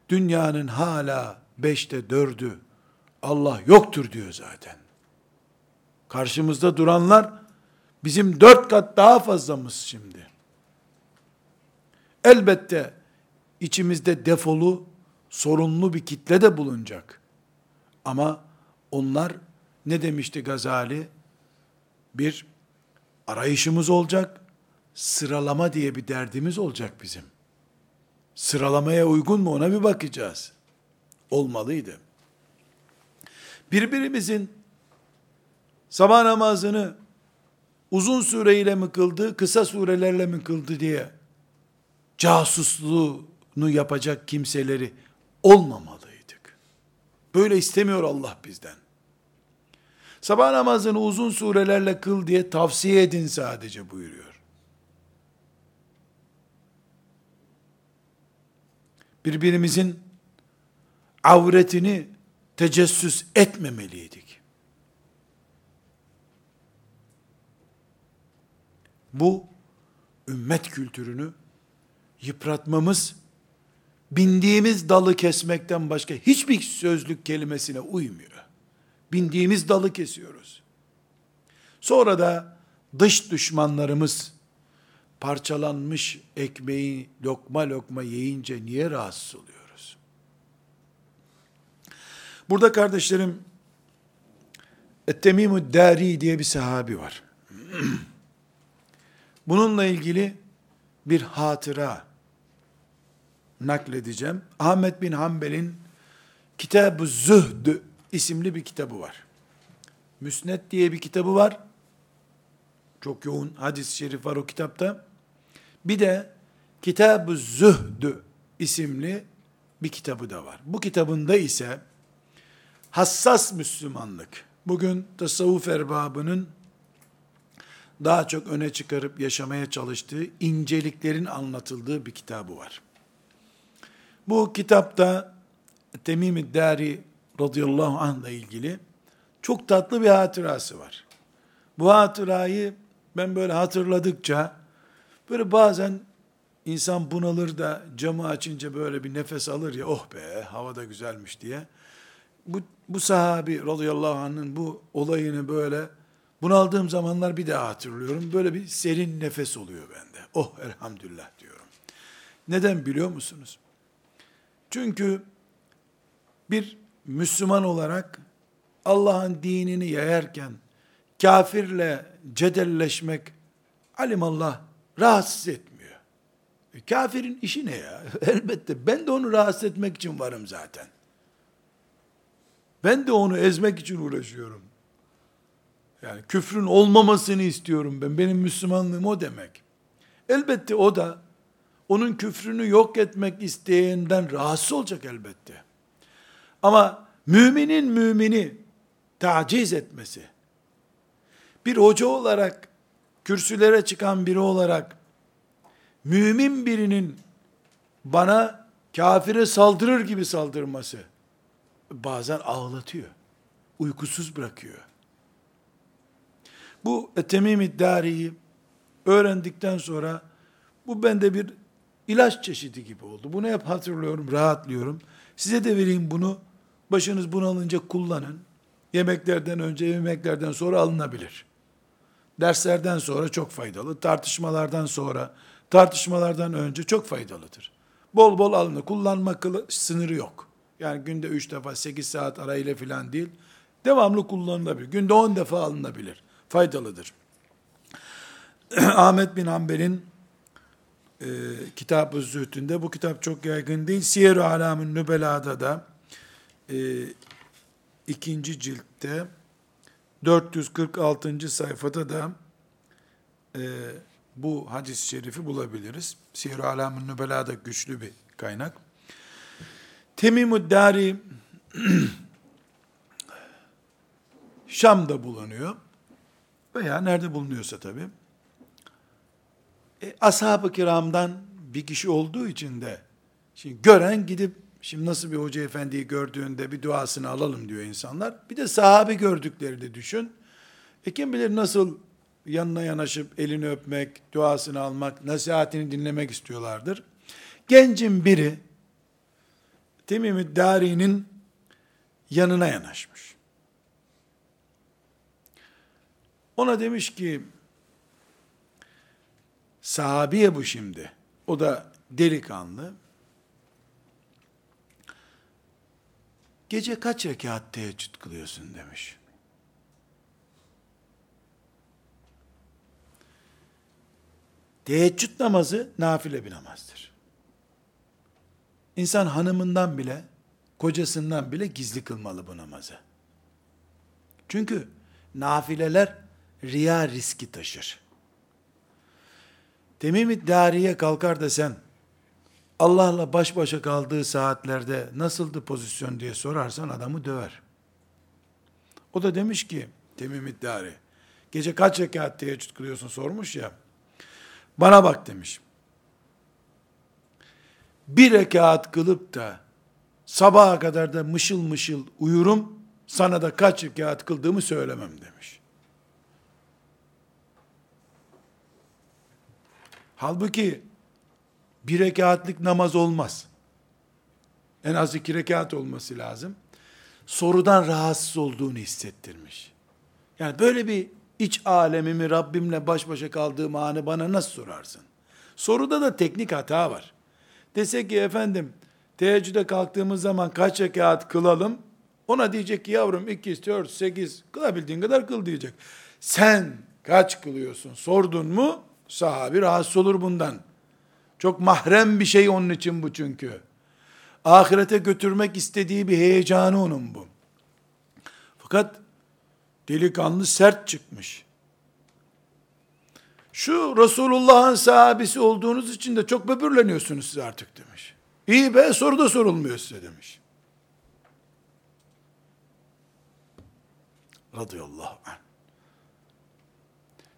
Dünyanın hala beşte dördü Allah yoktur diyor zaten. Karşımızda duranlar bizim dört kat daha fazlamız şimdi. Elbette içimizde defolu, sorunlu bir kitle de bulunacak. Ama onlar ne demişti Gazali? Bir arayışımız olacak, sıralama diye bir derdimiz olacak bizim. Sıralamaya uygun mu ona bir bakacağız. Olmalıydı. Birbirimizin sabah namazını uzun sureyle mi kıldı, kısa surelerle mi kıldı diye casusluğunu yapacak kimseleri olmamalıydık. Böyle istemiyor Allah bizden. Sabah namazını uzun surelerle kıl diye tavsiye edin sadece buyuruyor. Birbirimizin avretini tecessüs etmemeliydik. Bu ümmet kültürünü yıpratmamız bindiğimiz dalı kesmekten başka hiçbir sözlük kelimesine uymuyor. Bindiğimiz dalı kesiyoruz. Sonra da dış düşmanlarımız parçalanmış ekmeği lokma lokma yiyince niye rahatsız oluyoruz? Burada kardeşlerim Ettemimü Dari diye bir sahabi var. Bununla ilgili bir hatıra nakledeceğim. Ahmet bin Hanbel'in Kitab-ı Zühd isimli bir kitabı var. Müsned diye bir kitabı var. Çok yoğun hadis-i şerif var o kitapta. Bir de Kitab-ı Zühd isimli bir kitabı da var. Bu kitabında ise hassas Müslümanlık, bugün tasavvuf erbabının daha çok öne çıkarıp yaşamaya çalıştığı inceliklerin anlatıldığı bir kitabı var. Bu kitapta Temim-i Dari radıyallahu anh ile ilgili çok tatlı bir hatırası var. Bu hatırayı ben böyle hatırladıkça böyle bazen insan bunalır da camı açınca böyle bir nefes alır ya oh be hava da güzelmiş diye. Bu, bu sahabi radıyallahu anh'ın bu olayını böyle bunaldığım zamanlar bir daha hatırlıyorum. Böyle bir serin nefes oluyor bende. Oh elhamdülillah diyorum. Neden biliyor musunuz? Çünkü bir Müslüman olarak Allah'ın dinini yayarken kafirle cedelleşmek alimallah rahatsız etmiyor. E, kafirin işi ne ya? Elbette ben de onu rahatsız etmek için varım zaten. Ben de onu ezmek için uğraşıyorum. Yani küfrün olmamasını istiyorum ben. Benim Müslümanlığım o demek. Elbette o da onun küfrünü yok etmek isteyenden rahatsız olacak elbette. Ama müminin mümini taciz etmesi, bir hoca olarak, kürsülere çıkan biri olarak, mümin birinin bana kafire saldırır gibi saldırması, bazen ağlatıyor, uykusuz bırakıyor. Bu Etemim İddari'yi öğrendikten sonra, bu bende bir ilaç çeşidi gibi oldu. Bunu hep hatırlıyorum, rahatlıyorum. Size de vereyim bunu. Başınız bunalınca kullanın. Yemeklerden önce, yemeklerden sonra alınabilir. Derslerden sonra çok faydalı. Tartışmalardan sonra, tartışmalardan önce çok faydalıdır. Bol bol alınır. Kullanma sınırı yok. Yani günde 3 defa 8 saat arayla filan değil. Devamlı kullanılabilir. Günde 10 defa alınabilir. Faydalıdır. Ahmet bin Hanbel'in e, Kitab-ı Zühdü'nde bu kitap çok yaygın değil. Siyer-i Alam'ın Nübela'da da e, ikinci ciltte 446. sayfada da e, bu hadis-i şerifi bulabiliriz. Siyer-i Alam'ın Nübela'da güçlü bir kaynak. Temim-i Dari Şam'da bulunuyor. veya nerede bulunuyorsa tabii. E, ashab-ı kiramdan bir kişi olduğu için de şimdi gören gidip şimdi nasıl bir hoca efendiyi gördüğünde bir duasını alalım diyor insanlar. Bir de sahabe gördükleri düşün. E kim bilir nasıl yanına yanaşıp elini öpmek, duasını almak, nasihatini dinlemek istiyorlardır. Gencin biri Temim-i Dari'nin yanına yanaşmış. Ona demiş ki, sahabiye bu şimdi. O da delikanlı. Gece kaç rekat teheccüd kılıyorsun demiş. Teheccüd namazı nafile bir namazdır. İnsan hanımından bile, kocasından bile gizli kılmalı bu namazı. Çünkü nafileler riya riski taşır. Temim Dariye kalkar da sen Allah'la baş başa kaldığı saatlerde nasıldı pozisyon diye sorarsan adamı döver. O da demiş ki Temim Dari gece kaç rekat teheccüd kılıyorsun sormuş ya. Bana bak demiş. Bir rekat kılıp da sabaha kadar da mışıl mışıl uyurum, sana da kaç rekat kıldığımı söylemem demiş. Halbuki bir rekatlik namaz olmaz. En az iki rekat olması lazım. Sorudan rahatsız olduğunu hissettirmiş. Yani böyle bir iç alemimi Rabbimle baş başa kaldığım anı bana nasıl sorarsın? Soruda da teknik hata var. Dese ki efendim teheccüde kalktığımız zaman kaç rekat kılalım? Ona diyecek ki yavrum 2, 4, 8 kılabildiğin kadar kıl diyecek. Sen kaç kılıyorsun sordun mu sahabi rahatsız olur bundan. Çok mahrem bir şey onun için bu çünkü. Ahirete götürmek istediği bir heyecanı onun bu. Fakat delikanlı sert çıkmış. Şu Resulullah'ın sahabesi olduğunuz için de çok böbürleniyorsunuz siz artık demiş. İyi be soru da sorulmuyor size demiş. Radıyallahu anh.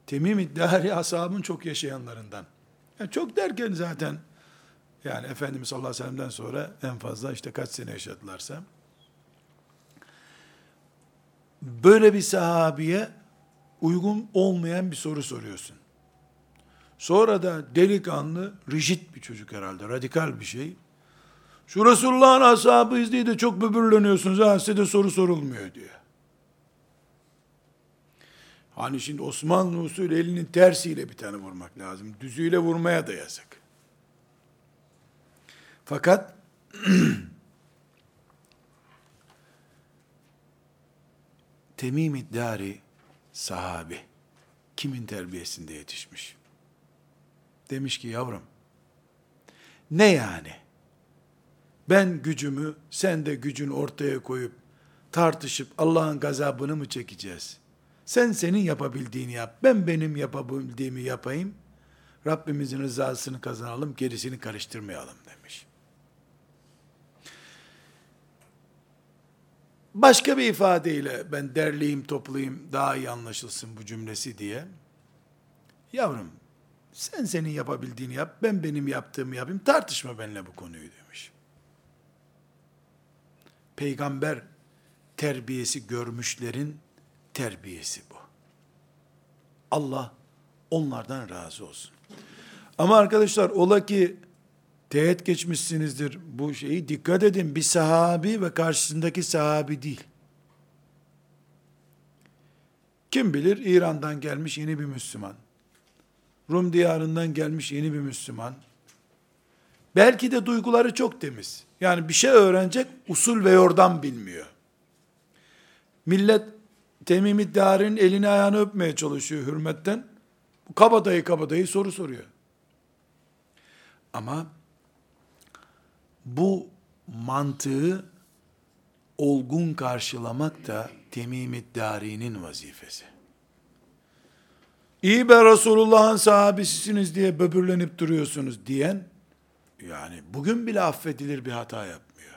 Temim İddari ashabın çok yaşayanlarından. Yani çok derken zaten yani Efendimiz sallallahu aleyhi ve sellem'den sonra en fazla işte kaç sene yaşadılarsa böyle bir sahabiye uygun olmayan bir soru soruyorsun. Sonra da delikanlı, rigid bir çocuk herhalde, radikal bir şey. Şu Resulullah'ın ashabıyız diye de çok böbürleniyorsunuz ha size de soru sorulmuyor diyor. Hani şimdi Osmanlı usulü elinin tersiyle bir tane vurmak lazım. Düzüyle vurmaya da yasak. Fakat Temim İddari sahabi kimin terbiyesinde yetişmiş? Demiş ki yavrum ne yani? Ben gücümü sen de gücün ortaya koyup tartışıp Allah'ın gazabını mı çekeceğiz? Sen senin yapabildiğini yap. Ben benim yapabildiğimi yapayım. Rabbimizin rızasını kazanalım, gerisini karıştırmayalım demiş. Başka bir ifadeyle ben derleyeyim, toplayayım, daha iyi anlaşılsın bu cümlesi diye. Yavrum, sen senin yapabildiğini yap, ben benim yaptığımı yapayım, tartışma benimle bu konuyu demiş. Peygamber terbiyesi görmüşlerin terbiyesi bu. Allah onlardan razı olsun. Ama arkadaşlar ola ki teğet geçmişsinizdir bu şeyi dikkat edin bir sahabi ve karşısındaki sahabi değil. Kim bilir İran'dan gelmiş yeni bir Müslüman. Rum diyarından gelmiş yeni bir Müslüman. Belki de duyguları çok temiz. Yani bir şey öğrenecek usul ve yordam bilmiyor. Millet Temim İddiar'ın elini ayağını öpmeye çalışıyor hürmetten. Kabadayı kabadayı soru soruyor. Ama bu mantığı olgun karşılamak da Temim İddari'nin vazifesi iyi be Resulullah'ın sahabesisiniz diye böbürlenip duruyorsunuz diyen, yani bugün bile affedilir bir hata yapmıyor.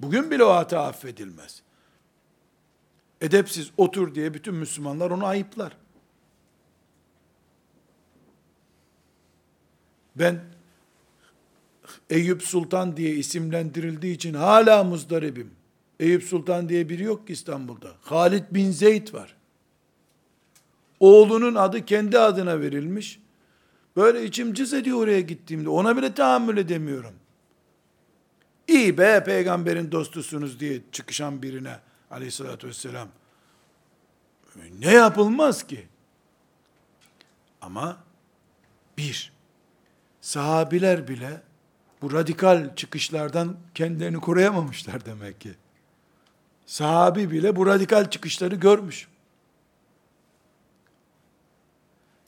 Bugün bile o hata affedilmez. Edepsiz otur diye bütün Müslümanlar onu ayıplar. Ben Eyüp Sultan diye isimlendirildiği için hala muzdaribim. Eyüp Sultan diye biri yok ki İstanbul'da. Halid bin Zeyd var. Oğlunun adı kendi adına verilmiş. Böyle içim cız ediyor oraya gittiğimde. Ona bile tahammül edemiyorum. İyi be peygamberin dostusunuz diye çıkışan birine aleyhissalatü vesselam. Ne yapılmaz ki? Ama bir, sahabiler bile bu radikal çıkışlardan kendilerini koruyamamışlar demek ki. Sahabi bile bu radikal çıkışları görmüş.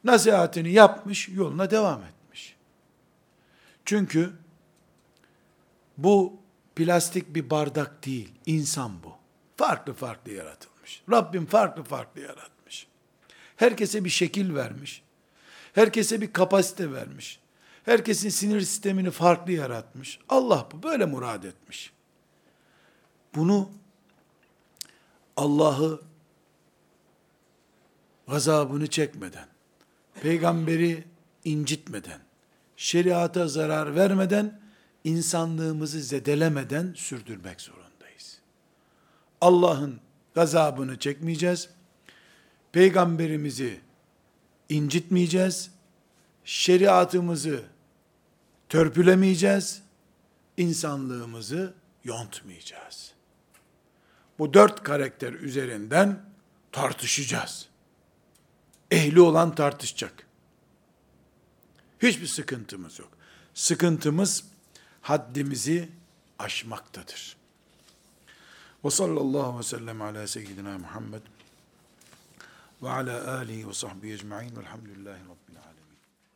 Nasihatini yapmış, yoluna devam etmiş. Çünkü bu plastik bir bardak değil, insan bu. Farklı farklı yaratılmış. Rabbim farklı farklı yaratmış. Herkese bir şekil vermiş. Herkese bir kapasite vermiş. Herkesin sinir sistemini farklı yaratmış. Allah bu böyle murad etmiş. Bunu Allah'ı gazabını çekmeden, peygamberi incitmeden, şeriata zarar vermeden, insanlığımızı zedelemeden sürdürmek zorundayız. Allah'ın gazabını çekmeyeceğiz. Peygamberimizi incitmeyeceğiz. Şeriatımızı törpülemeyeceğiz. insanlığımızı yontmayacağız. Bu dört karakter üzerinden tartışacağız. Ehli olan tartışacak. Hiçbir sıkıntımız yok. Sıkıntımız haddimizi aşmaktadır. Ve sallallahu ve sellem ala seyyidina Muhammed ve ala alihi ve sahbihi ecma'in velhamdülillahi rabbil.